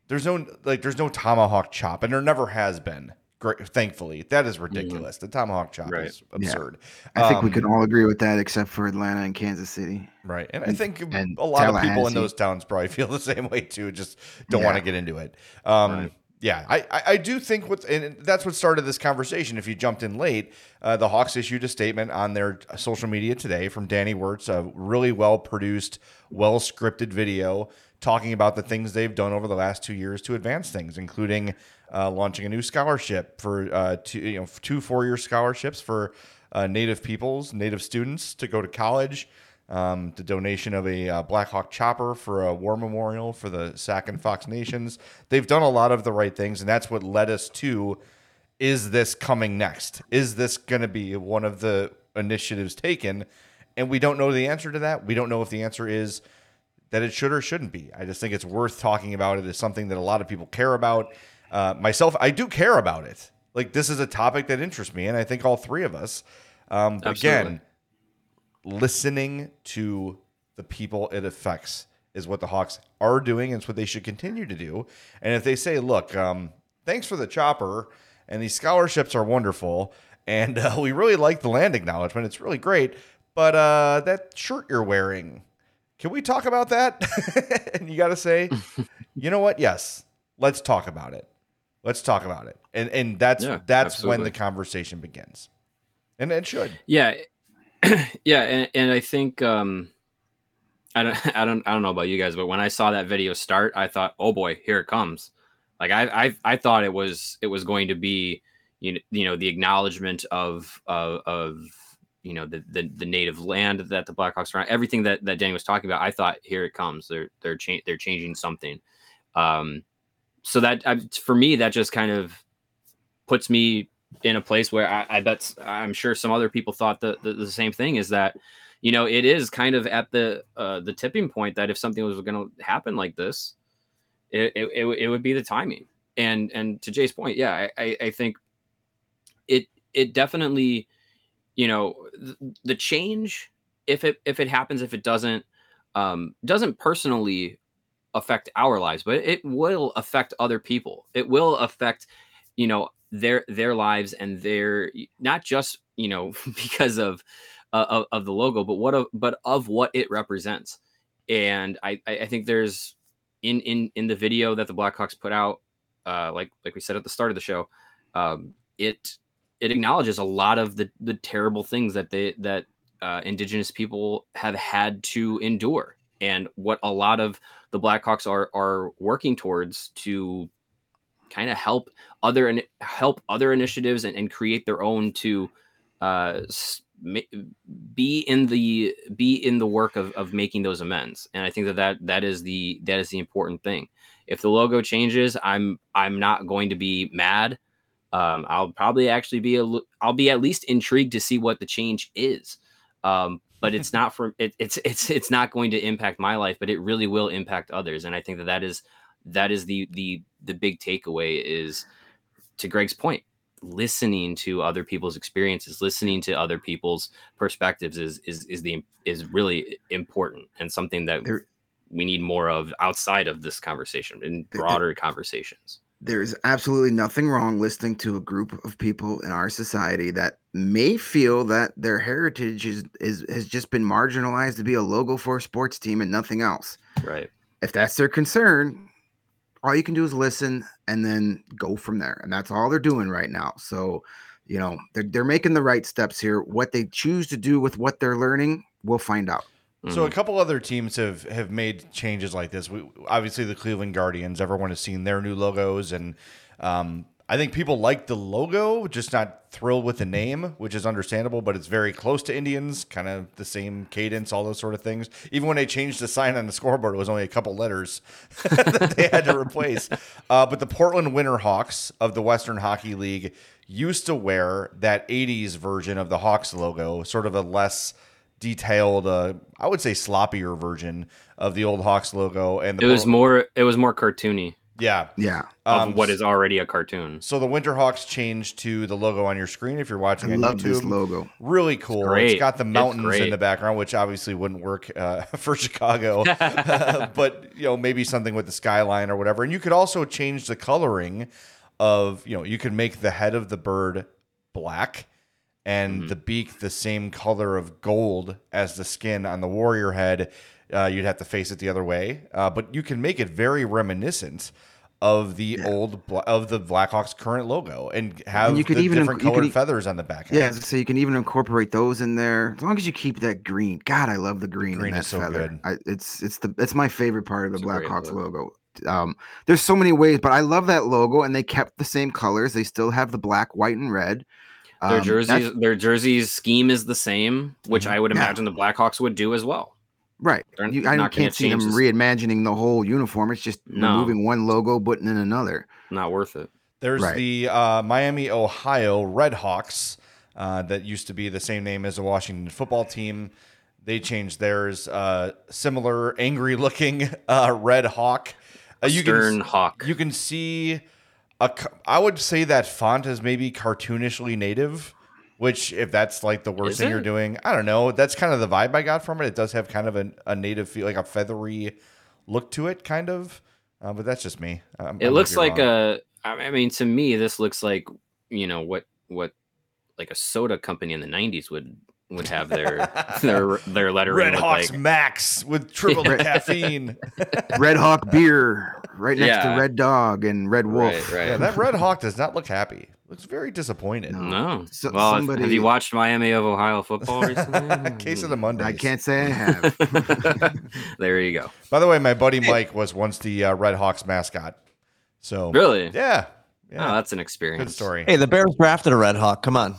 there's no like, there's no tomahawk chop, and there never has been. Great, thankfully, that is ridiculous. The tomahawk chop Right. is absurd. I think we Um, can all agree with that, except for Atlanta and Kansas City. Right. And I think and a lot of people in those towns probably feel the same way too, just don't want to get into it. Um, Right. Yeah, I, I, I do think what, and that's what started this conversation. If you jumped in late, uh, the Hawks issued a statement on their social media today from Danny Wirtz, a really well produced, well scripted video talking about the things they've done over the last two years to advance things, including uh, launching a new scholarship for uh, two, you know, two four year scholarships for uh, Native peoples, Native students to go to college um, the donation of a uh, Black Hawk chopper for a war memorial for the Sac and Fox Nations. They've done a lot of the right things, and that's what led us to is this coming next? Is this going to be one of the initiatives taken? And we don't know the answer to that. We don't know if the answer is that it should or shouldn't be. I just think it's worth talking about It is something that a lot of people care about. Uh, myself, I do care about it. Like this is a topic that interests me, and I think all three of us. Um, but again, listening to the people it affects is what the Hawks are doing, and it's what they should continue to do. And if they say, "Look, um, thanks for the chopper, and these scholarships are wonderful, and uh, we really like the land acknowledgement; it's really great," but uh, that shirt you're wearing, can we talk about that? and you got to say, you know what? Yes, let's talk about it. Let's talk about it, and and that's Yeah, that's when the conversation begins, and it should. Yeah, yeah, and, and I think um, I don't, I don't, I don't know about you guys, but when I saw that video start, I thought, oh boy, here it comes. Like I, I, I thought it was, it was going to be, you know, you know, the acknowledgement of, of, of you know, the, the, the native land that the Blackhawks are on, everything that, that Danny was talking about. I thought, here it comes. They're, they're, cha- they're changing something. Um, so that I, for me, that just kind of puts me in a place where I, I bet I'm sure some other people thought the, the, the same thing is that, you know, it is kind of at the uh, the tipping point that if something was going to happen like this, it, it, it, would- be the timing. And and to Jay's point, yeah, I, I, think it it definitely, you know, th- the change if it if it happens if it doesn't um, doesn't personally affect our lives, but it will affect other people. It will affect, you know, their their lives and their not just you know because of uh, of, of the logo, but what of but of what it represents. And I I think there's in in in the video that the Blackhawks put out, uh, like like we said at the start of the show, um, it it acknowledges a lot of the the terrible things that they that uh, indigenous people have had to endure and what a lot of the blackhawks are are working towards to kind of help other ini- help other initiatives and, and create their own to uh be in the be in the work of, of making those amends and i think that, that that is the that is the important thing if the logo changes, I'm I'm not going to be mad. Um, I'll probably actually be a I'll be at least intrigued to see what the change is. Um, but it's not for it, it's it's it's not going to impact my life, but it really will impact others. And I think that that is that is the the the big takeaway is to Greg's point listening to other people's experiences listening to other people's perspectives is is is the is really important and something that There- we need more of outside of this conversation in There- broader conversations there's absolutely nothing wrong listening to a group of people in our society that may feel that their heritage is, is has just been marginalized to be a logo for a sports team and nothing else. right If that's their concern, all you can do is listen and then go from there. And that's all they're doing right now. So, you know, they're, they're making the right steps here. What they choose to do with what they're learning, we'll find out. So a Mhm. couple other teams have have made changes like this. We, obviously, the Cleveland Guardians. Everyone has seen their new logos, and um, I think people like the logo, just not thrilled with the name, which is understandable. But it's very close to Indians, kind of the same cadence, all those sort of things. Even when they changed the sign on the scoreboard, it was only a couple letters that they had to replace. Uh, but the Portland Winterhawks of the Western Hockey League used to wear that '80s version of the Hawks logo, sort of a less detailed, uh, I would say sloppier version of the old Hawks logo. And the it was Portland- more it was more cartoony yeah. Yeah. of Um, what is already a cartoon So the Winterhawks changed to the logo on your screen if you're watching I on love YouTube. this logo. Really cool. It's great. got the mountains in the background, which obviously wouldn't work uh, for Chicago, but you know maybe something with the skyline or whatever. And you could also change the coloring of you know you could make the head of the bird black and Mhm. the beak the same color of gold as the skin on the warrior head. Uh, you'd have to face it the other way, uh, but you can make it very reminiscent of the Yeah. old of the Blackhawks current logo and have you could the even inc- different you could colored e- feathers on the back. Yeah, end. so you can even incorporate those in there as long as you keep that green. God, I love the green, green in that is so feather. good. I, it's it's the it's my favorite part of the It's a great Blackhawks logo. logo. Um, there's so many ways, but I love that logo, and they kept the same colors. They still have the black, white, and red. Their Um, jerseys their jerseys scheme is the same which Mhm. i would Yeah. imagine the blackhawks would do as well right. You, I can't see them this- reimagining the whole uniform. It's just No. removing one logo, putting in another. not worth it There's Right. the uh, Miami, Ohio Redhawks uh, that used to be the same name as the Washington football team. They changed theirs. Uh, similar, angry-looking uh, red hawk. Uh, you stern can hawk you can see a. I would say that font is maybe cartoonishly native. Which, if that's like the worst Is thing you're doing, I don't know. That's kind of the vibe I got from it. It does have kind of a, a native feel, like a feathery look to it, kind of. Uh, but that's just me. Um, it looks like a i mean to me this looks like you know what what like a soda company in the 90s would would have their their their lettering Red with, Hawks like, Max with triple the caffeine. Red Hawk beer, right next Yeah. to Red Dog and Red Wolf. right right Yeah, that Red Hawk does not look happy. Looks very disappointed. No. no So- well have you watched miami of ohio football recently Case of the Mondays. I can't say I have. there you go By the way, my buddy Mike was once the uh, Red Hawks mascot. So really yeah, oh yeah, that's an experience good story. Hey, the Bears drafted a Red Hawk. Come on,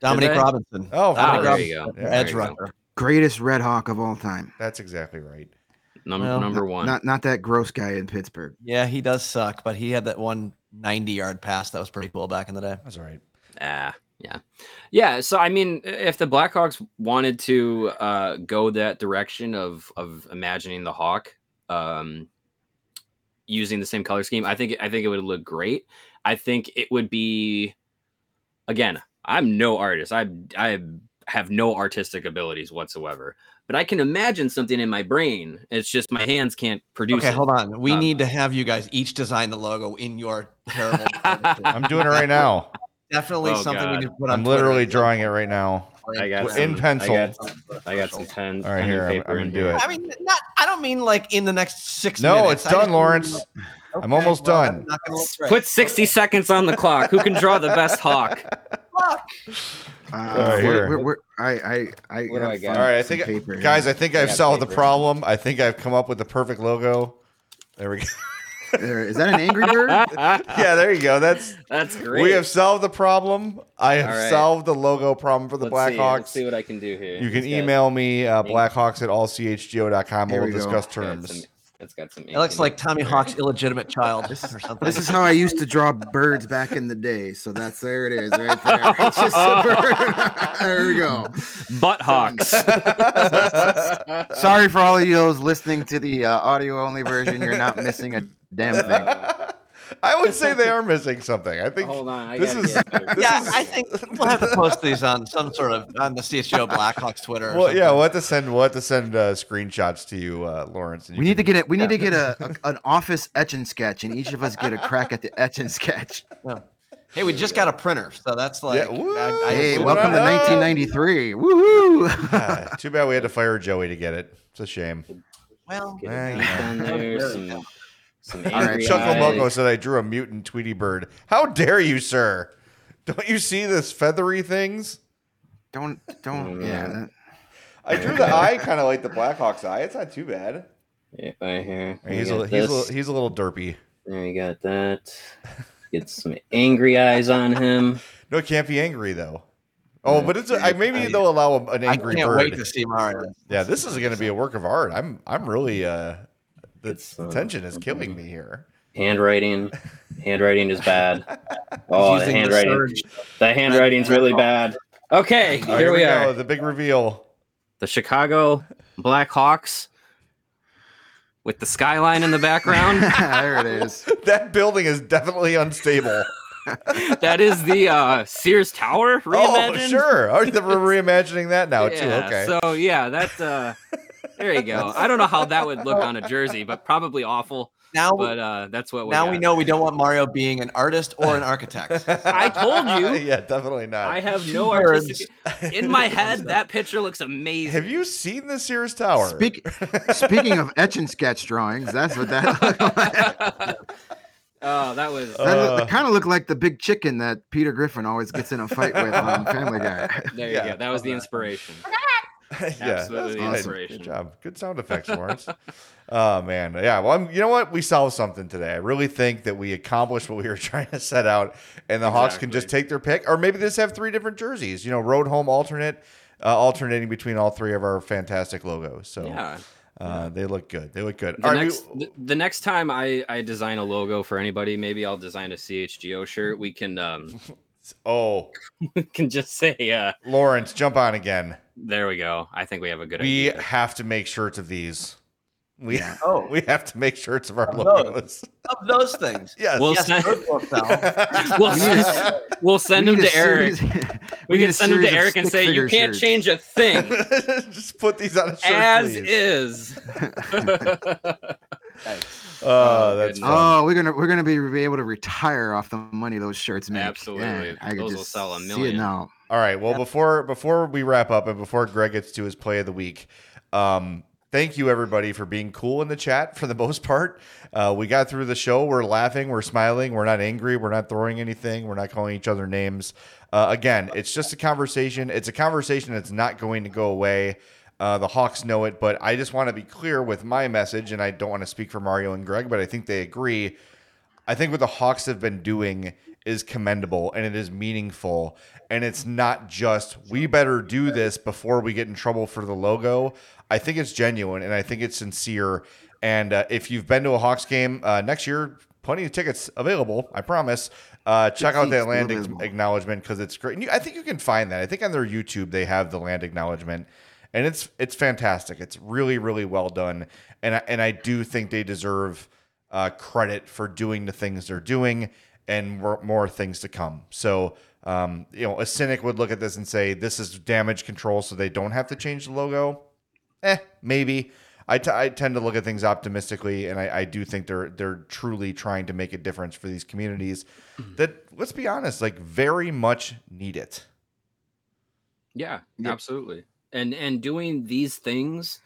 Dominique? Robinson. Oh, very there good. you go. Yeah, There edge you go. Greatest Red Hawk of all time. That's exactly right. number Well, number one Not not that gross guy in Pittsburgh. Yeah, he does suck, but he had that one 90 yard pass that was pretty cool back in the day. That's all right. Ah, yeah, yeah. So I mean, if the Blackhawks wanted to uh, go that direction of of imagining the hawk, um, using the same color scheme, I think I think it would look great. I think it would be, again, I'm no artist. I I have no artistic abilities whatsoever, but I can imagine something in my brain. It's just my hands can't produce. Okay, it. hold on. We Um, need to have you guys each design the logo in your terrible. I'm doing it right now. Definitely Oh, something God. we can put on I'm literally Twitter. drawing it right now. I got in some- pencil. I got, I got some pens. All right, pen and here, I'm- I'm gonna do here. it. I mean, not. I don't mean like in the next six No, minutes. it's I just done, mean, Lawrence. I'm almost well, done. that's not gonna look great. Put 60 seconds on the clock. Who can draw the best hawk? Fuck. Uh, here. we're, we're, we're, I I I What do I got? All right, I think, paper guys, here. I think I I've got solved the problem. I think I've come up with the perfect logo. There we go. There- is that an Angry Bird? yeah, there you go. That's That's great. we have solved the problem. I have All right. solved the logo problem for the Let's see, Blackhawks. Let's see what I can do here. You can He's got- email me uh, blackhawks at allchgo.com. Here We'll we go. discuss got terms. Some It's got some. It looks like Tommy There. Hawk's illegitimate child This or something. This is how I used to draw birds back in the day. So that's there it is, right there. It's just a bird. there we go. butt hawks. Sorry for all of you those listening to the uh, audio only version. You're not missing a damn thing. I would say they are missing something. I think Hold on, I this is- this yeah, is- I think we'll have to post these on some sort of on the CHGO Blackhawks Twitter. or Well, yeah, we'll have to send we'll have to send uh, screenshots to you, uh, Lawrence. and you We need to get it. We need to get a, a an office etch and sketch, and each of us get a crack at the etch and sketch. Hey, we just got a printer, so that's like. Yeah, woo! I- I- Hey, Hey, welcome to up? 1993. Woohoo! Yeah, too bad we had to fire Joey to get it. It's a shame. well, Get Yeah, a you know. On there, some, some All right, angry Chuckle eyes. Said I drew a mutant Tweety bird. How dare you, sir? Don't you see this feathery things? don't don't. Yeah. that- I drew the eye kind of like the Blackhawks eye. It's not too bad. Yeah, right here. We He's a, got he's, a, this. he's a little derpy. There we got that. Get some angry eyes on him. No, it can't be angry though. Oh, but it's a, I maybe I- they'll allow an angry I angry can't bird. wait to see Mario. Yeah, this is going to be a work of art. I'm I'm really uh the It's, uh, tension is killing me here. Handwriting. Handwriting is bad. Oh, the Using the handwriting. surge. The handwriting's really bad. Okay, All right, here we go, are. The big reveal. The Chicago Blackhawks with the skyline in the background. there it is. That building is definitely unstable. that is the uh, Sears Tower Oh, sure. Oh, we're reimagining that now too. Okay. So yeah, that uh there you go. I don't know how that would look on a jersey, but probably awful. Now, But uh that's what we now got. we know we don't want Mario being an artist or an architect. I told you. yeah, definitely not. I have no Birds. artistic in my head. That picture looks amazing. Have you seen the Sears Tower? Speak, speaking of etch and sketch drawings, that's what that looked like. oh, that was Uh, That look, kind of looked like the big chicken that Peter Griffin always gets in a fight with on Family Guy. there. You yeah. go. That was the inspiration. yeah, Absolutely inspiration. Good job. Good sound effects, Lawrence. oh man, yeah. Well, I'm, you know what? We solved something today. I really think that we accomplished what we were trying to set out, and the Hawks can just take their pick, or maybe they just have three different jerseys. You know, road, home, alternate, uh, alternating between all three of our fantastic logos. So Yeah. uh, they look good. They look good. The All right, we- next, the next time I, I design a logo for anybody, maybe I'll design a CHGO shirt. We can um oh, we can just say uh Lawrence, jump on again. there we go. I think we have a good We idea. have to make shirts of these. We Oh. we have to make shirts of our Of those. logos. of those things. Yes. We'll yes, send- those. We'll We need a send, we'll send we them to Eric. series- We need can send them to Eric and say you figure can't shirts." change a thing just put these on a shirt, as please. is. Oh, that's Oh, we're gonna we're gonna be, be able to retire off the money those shirts make. Absolutely. Man, I could Those will sell a See million. it now. All right. Well, before before we wrap up and before Greg gets to his play of the week, um, thank you everybody for being cool in the chat for the most part. Uh, we got through the show. We're laughing. We're smiling. We're not angry. We're not throwing anything. We're not calling each other names. Uh, again, it's just a conversation. It's a conversation that's not going to go away. Uh, the Hawks know it, but I just want to be clear with my message, and I don't want to speak for Mario and Greg, but I think they agree. I think what the Hawks have been doing is commendable and it is meaningful. And it's not just, we better do this before we get in trouble for the logo. I think it's genuine and I think it's sincere. And uh, if you've been to a Hawks game uh, next year, plenty of tickets available, I promise. Uh, check out that seats land acknowledgement because it's great. And you, I think you can find that. I think on their YouTube they have the land acknowledgement, and it's it's fantastic. It's really really well done, and I, and I do think they deserve uh, credit for doing the things they're doing and more, more things to come. So, um, you know, a cynic would look at this and say, this is damage control, so they don't have to change the logo. Eh, maybe. I, t- I tend to look at things optimistically, and I, I do think they're they're truly trying to make a difference for these communities that, let's be honest, like very much need it. Yeah, Yep. absolutely. And and doing these things,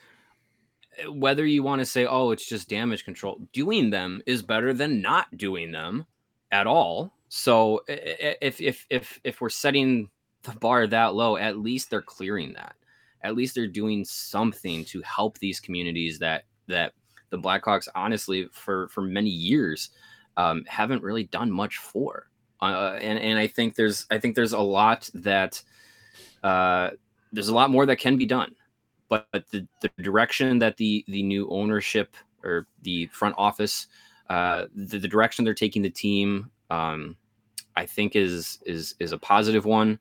eh, whether you want to say, "Oh, it's just damage control," doing them is better than not doing them at all. So i- i- if if if if we're setting the bar that low, at least they're clearing that. At least they're doing something to help these communities that that the Blackhawks, honestly, for for many years, um, haven't really done much for. Uh, and and I think there's I think there's a lot that uh, there's a lot more that can be done but the, the direction that the the new ownership or the front office, uh, the, the direction they're taking the team, um, I think is is is a positive one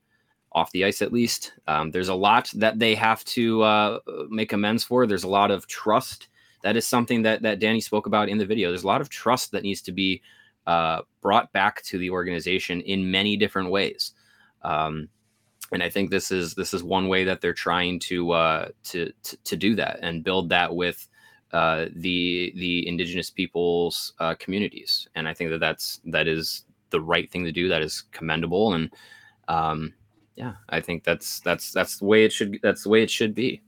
off the ice at least. Um, there's a lot that they have to uh, make amends for. There's a lot of trust. That is something that that Danny spoke about in the video. There's a lot of trust that needs to be uh, brought back to the organization in many different ways. Um, and I think this is this is one way that they're trying to uh, to, to, to do that and build that with uh, the the indigenous peoples uh, communities. And I think that that's that is the right thing to do. That is commendable. And um, yeah, I think that's that's that's the way it should that's the way it should be.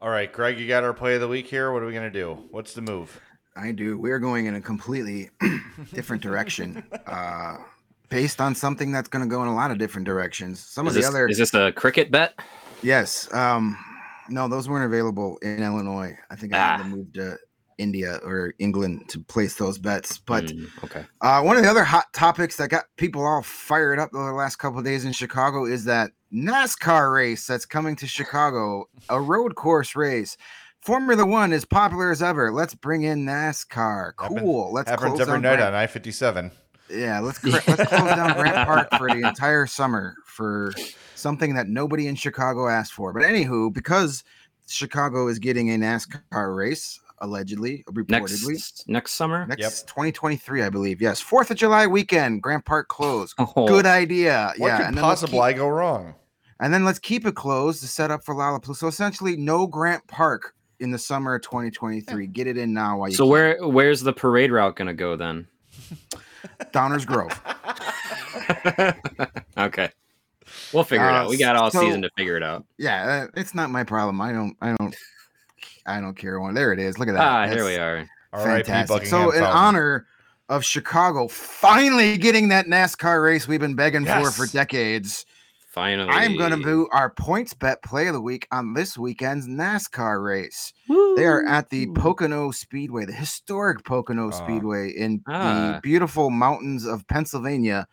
All right, Greg, you got our play of the week here. What are we gonna do? What's the move? I do. We're going in a completely different direction. Uh, based on something that's going to go in a lot of different directions. Some Is of the this, other is this a cricket bet? yes, um, no, those weren't available in Illinois. I think I had Ah. to move to India or England to place those bets. But Mm, okay. uh, one of the other hot topics that got people all fired up the last couple of days in Chicago is that NASCAR race that's coming to Chicago, a road course race. Formula One is popular as ever. Let's bring in NASCAR. Happen- Cool. Let's Happens close every night Grant- on I fifty seven. Yeah, let's cr- let's close down Grant Park for the entire summer for something that nobody in Chicago asked for. But anywho, because Chicago is getting a NASCAR race allegedly, reportedly Next next summer. next Yep. 2023, I believe. Yes, Fourth of July weekend, Grant Park closed. Oh, Good idea. What yeah, could and then, let's possibly keep, go wrong? and then let's keep it closed to set up for Lollapalooza. So essentially, no Grant Park in the summer of 2023. Get it in now while you So can. where where's the parade route gonna go then? Downers Grove. okay. We'll figure it Uh, out. We got all so- season to figure it out. Yeah, uh, it's not my problem. I don't. I don't. I don't care one. There it is. Look at that. Ah, here we are. R.I.P. Fantastic. Buckingham So, in Fountain. honor of Chicago finally getting that NASCAR race we've been begging for for decades, Finally. I'm going to do our points bet play of the week on this weekend's NASCAR race. They are at the Pocono Speedway, the historic Pocono Ah. Speedway in Ah. the beautiful mountains of Pennsylvania.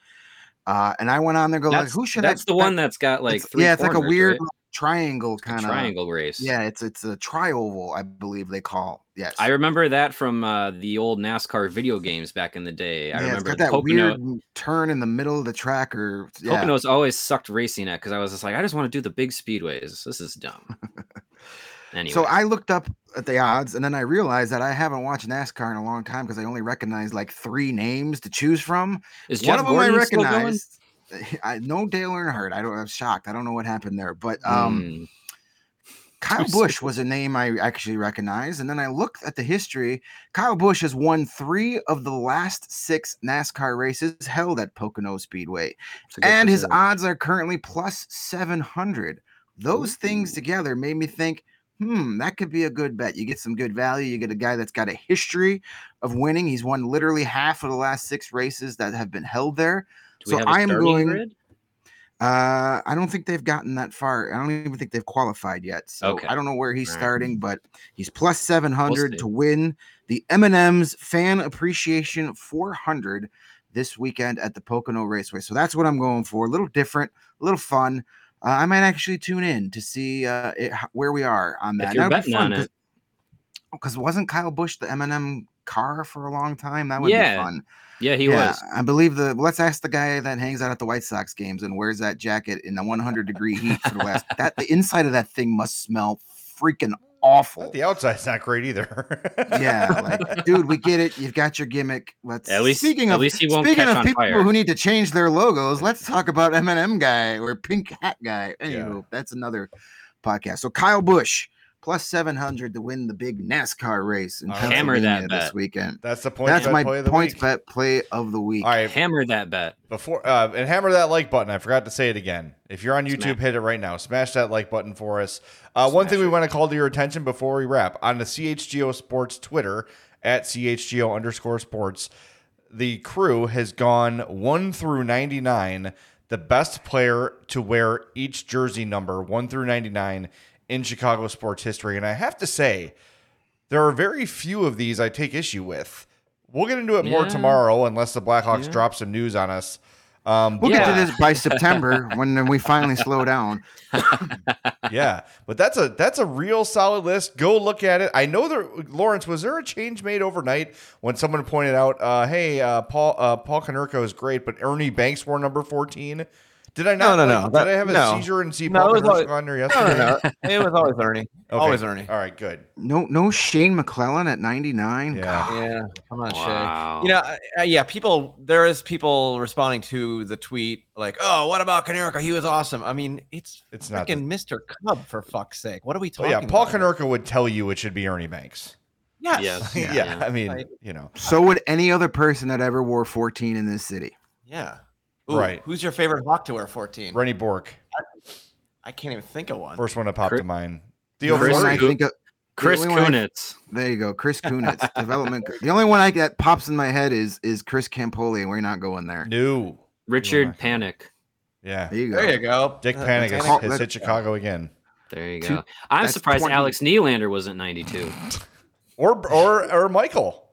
Uh, and I went on there, go like, That's, who should that's I the one that's got like It's- three yeah, it's like a weird right? triangle kind of triangle race. Yeah, it's it's a trioval, I believe they call. Yes, I remember that from uh, the old NASCAR video games back in the day. I yeah, remember that Pocono. weird turn in the middle of the track, or yeah. Pocono's always sucked racing at because I was just like, I just want to do the big speedways. This is dumb. anyway, So I looked up at the odds, and then I realized that I haven't watched NASCAR in a long time because I only recognize like three names to choose from. is One Jeff of them Gordon I still going? recognized. I know Dale Earnhardt. I don't. I'm shocked. I don't know what happened there, but um, Mm, Kyle Busch was a name I actually recognized, and then I looked at the history. Kyle Busch has won three of the last six NASCAR races held at Pocono Speedway. it's a good and his odds are currently plus 700 those things together made me think hmm that could be a good bet you get some good value you get a guy that's got a history of winning he's won literally half of the last six races that have been held there so I am going- grid? Uh i don't think they've gotten that far i don't even think they've qualified yet so Okay. i don't know where he's right. starting but he's plus 700 see. to win the m&ms fan appreciation 400 this weekend at the pocono raceway so that's what i'm going for a little different a little fun uh, i might actually tune in to see uh it, where we are on that If you're betting on it. because wasn't kyle busch the m&m car for a long time that would Yeah, be fun Yeah, he yeah, was. I believe the. Let's ask the guy that hangs out at the White Sox games and wears that jacket in the 100 degree heat for the last. That the inside of that thing must smell freaking awful. The outside's not great either. Yeah, like, dude, we get it. You've got your gimmick. Let's. At least, speaking at of least he won't speaking catch of on people fire. who need to change their logos, let's talk about M&M guy or Pink Hat guy. Anywho, that's another podcast. So Kyle Busch plus 700 to win the big NASCAR race in All right. Hammer that Pennsylvania this weekend. That's the point. That's bet my play of the points week. bet play of the week. All right, Hammer that bet. before uh, and hammer that like button. I forgot to say it again. If you're on YouTube, Smash. hit it right now. Smash that like button for us. Uh, one Smash thing we it. want to call to your attention before we wrap on the CHGO Sports Twitter at CHGO underscore Sports, the crew has gone one through ninety nine. The best player to wear each jersey number one through ninety nine in Chicago sports history, and I have to say, there are very few of these I take issue with. We'll get into it more Yeah. tomorrow, unless the Blackhawks Yeah. drop some news on us. Um, We'll get to this by September when we finally slow down. yeah, but that's a that's a real solid list. Go look at it. I know that Lawrence was there a change made overnight when someone pointed out, uh, "Hey, uh, Paul uh, Paul Konerko is great, but Ernie Banks wore number 14." Did I not? No, no, like, no. Did That- I have a no. seizure and see No, Paul it was Konerko always- No, yesterday? no, no. It was always Ernie. Okay. Always Ernie. All right, good. No, no Shane McClellan at 99. Yeah. Yeah, come on, Wow. Shay. You know, uh, uh, yeah, people. There is people responding to the tweet like, "Oh, what about Konerko? He was awesome." I mean, it's It's not. The, Mr. Cub for fuck's sake. What are we oh, talking? yeah, Paul about here? Konerko would tell you it should be Ernie Banks. Yes. Yes. yeah, Yeah. I mean, Right. you know, So would any other person that ever wore 14 in this city. Yeah. Ooh, Right. Who's your favorite Hawk to wear 14? Rennie Bork, I can't even think of one. first one that popped Chris- to mind. The Theo only one I Chris- Fleury. think of, Chris the only one I- Kunitz. there you go, Chris Kunitz, development. The only one I that pops in my head is is Chris Campoli, and we're not going there. No. Richard not. Panik. Yeah. There you go. There you go. Dick Uh, Panik has, has hit Chicago again. There you Two- go. I'm surprised 20 Alex Nylander wasn't 92. Or or or Michael.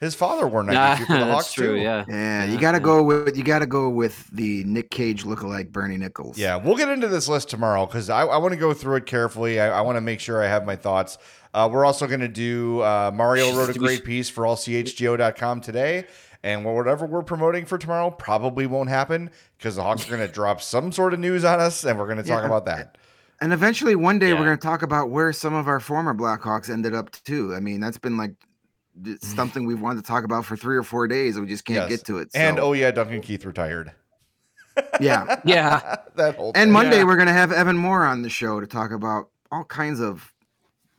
His father wore 92 for the Hawks true. too. Yeah. Yeah, you got to go with you got to go with the Nick Cage lookalike Bernie Nicholls. Yeah, we'll get into this list tomorrow because I, I want to go through it carefully. I, I want to make sure I have my thoughts. Uh, we're also going to do uh, Mario wrote a great piece for allchgo.com today. And whatever we're promoting for tomorrow probably won't happen because the Hawks are going to drop some sort of news on us and we're going to talk Yeah. about that. And eventually, one day, Yeah. we're going to talk about where some of our former Blackhawks ended up too. I mean, that's been like d- something we've wanted to talk about for three or four days, and we just can't Yes. get to it. And oh, yeah, Duncan Keith retired. yeah. Yeah. that whole And. Monday, Yeah. we're going to have Evan Moore on the show to talk about all kinds of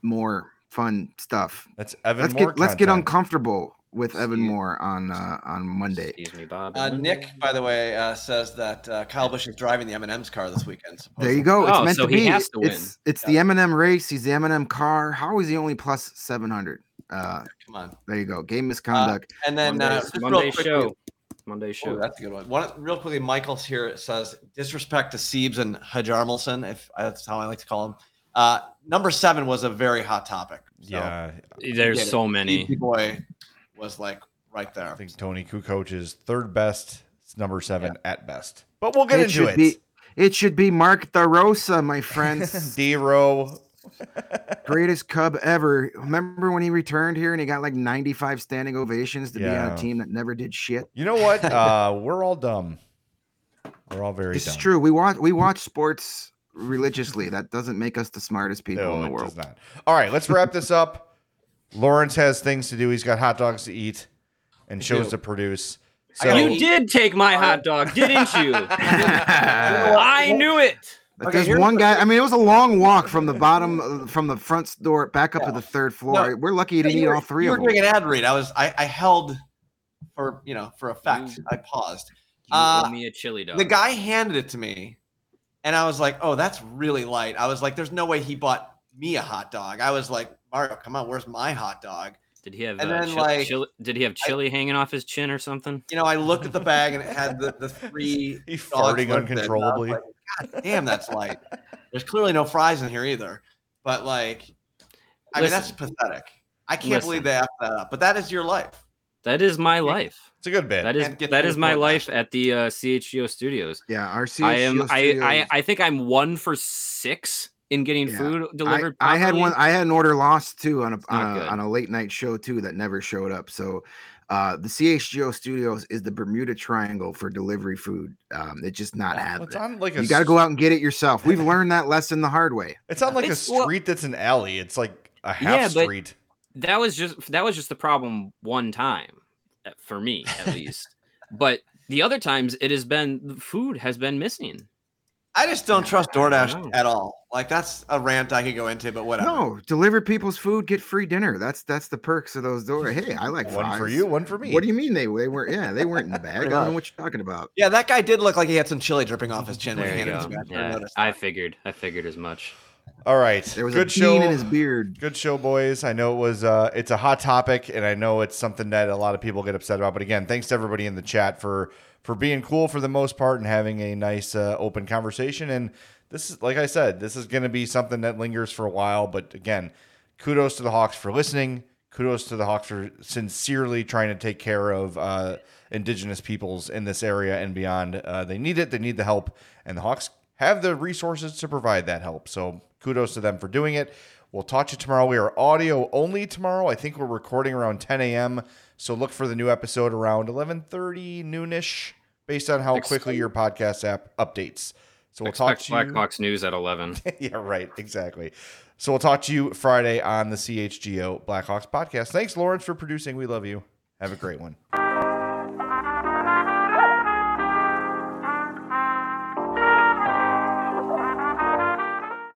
more fun stuff. That's Evan let's Moore. get let's get uncomfortable with Evan Moore on uh, on Monday. Excuse me, Bob. Uh, Nick, by the way, uh, says that uh, Kyle Busch is driving the M&M's car this weekend. There you go. It's Oh, meant so to he be. has to win. It's it's the M&M race. He's the M&M car. How is he only plus seven hundred? Uh, Come on. there you go. Game misconduct. And then uh, Monday, just real Monday quickly- show. Monday Oh, show. that's a good one. One real quickly, Michael's here it says disrespect to Siebes and Hajarmelson, if that's how I like to call him. Uh, number seven was a very hot topic. So, Yeah, There's get it. so many. Easy boy was like right there. I think Toni Kukoc is third best. It's number seven at best. But we'll get it into should it. be it should be Mark DeRosa, my friends. D Row. Greatest Cub ever. Remember when he returned here and he got like 95 standing ovations to be on a team that never did shit? You know what? Uh, we're all dumb. We're all very This dumb. is true. We watch we watch sports religiously. That doesn't make us the smartest people No, in the it world. does not. All right, let's wrap this up. Lawrence has things to do. He's got hot dogs to eat and shows do. to produce. So You did take my hot dog, didn't you? I knew it. But Okay, there's one the- guy. I mean, it was a long walk from the bottom, uh, from the front door back up to the third floor. No, We're lucky you didn't you eat were, all three you of were them. doing an ad read. I was I, I held for you know for effect. You- I paused. You Uh, owe me a chili dog. The guy handed it to me, and I was like, "Oh, that's really light." I was like, "There's no way he bought me a hot dog." I was like, "Mario, come on, where's my hot dog?" Did he have and uh, then, chili, like, chili- Did he have chili hanging off his chin or something? You know, I looked at the bag and it had the, the three He dogs farting lived in. I was uncontrollably. like, God damn, that's light. There's clearly no fries in here either. But like, I mean, that's pathetic. I can't Listen. believe they have that up. But that is your life. That is my life. It's a good bit. That is And get that to is the my point, life at the uh, CHGO studios. Yeah, our CHGO I am. CHGO I, I I think I'm one for six in getting Yeah. food delivered. I had one. I had an order lost too on a not on a, on a late night show too that never showed up. So, uh, the CHGO Studios is the Bermuda Triangle for delivery food. Um, it's just not Well, happening. it's on like a You got to go out and get it yourself. We've learned that lesson the hard way. It's on like a It's- well- street that's an alley. It's like a half Yeah, but- street. that was just that was just the problem one time uh, for me at least. but the other times it has been the food has been missing. I just don't trust DoorDash know. at all. Like that's a rant I could go into, but whatever. No, deliver people's food, get free dinner. That's that's the perks of those doors. Hey, I like One for fries. you, one for me. What do you mean they they weren't? Yeah, they weren't in the bag. I don't know what you're talking about. Yeah, that guy did look like he had some chili dripping off his chin. There you go. it to me. I Yeah, I figured. I figured as much. All right. There was good a show. in his beard. Good show, boys. I know it was uh it's a hot topic and I know it's something that a lot of people get upset about. But again, thanks to everybody in the chat for for being cool for the most part and having a nice uh, open conversation. And this is like I said, this is gonna be something that lingers for a while. But again, kudos to the Hawks for listening. kudos to the Hawks for sincerely trying to take care of uh, indigenous peoples in this area and beyond. Uh, they need it. They need the help, and the Hawks have the resources to provide that help. So kudos to them for doing it. We'll talk to you tomorrow. We are audio only tomorrow. I think we're recording around 10 a.m. So look for the new episode around 11:30 noonish, based on how Expect- quickly your podcast app updates. So we'll talk Expect to you. Blackhawks news at 11. yeah, right. Exactly. So we'll talk to you Friday on the CHGO Blackhawks podcast. Thanks, Lawrence, for producing. We love you. Have a great one.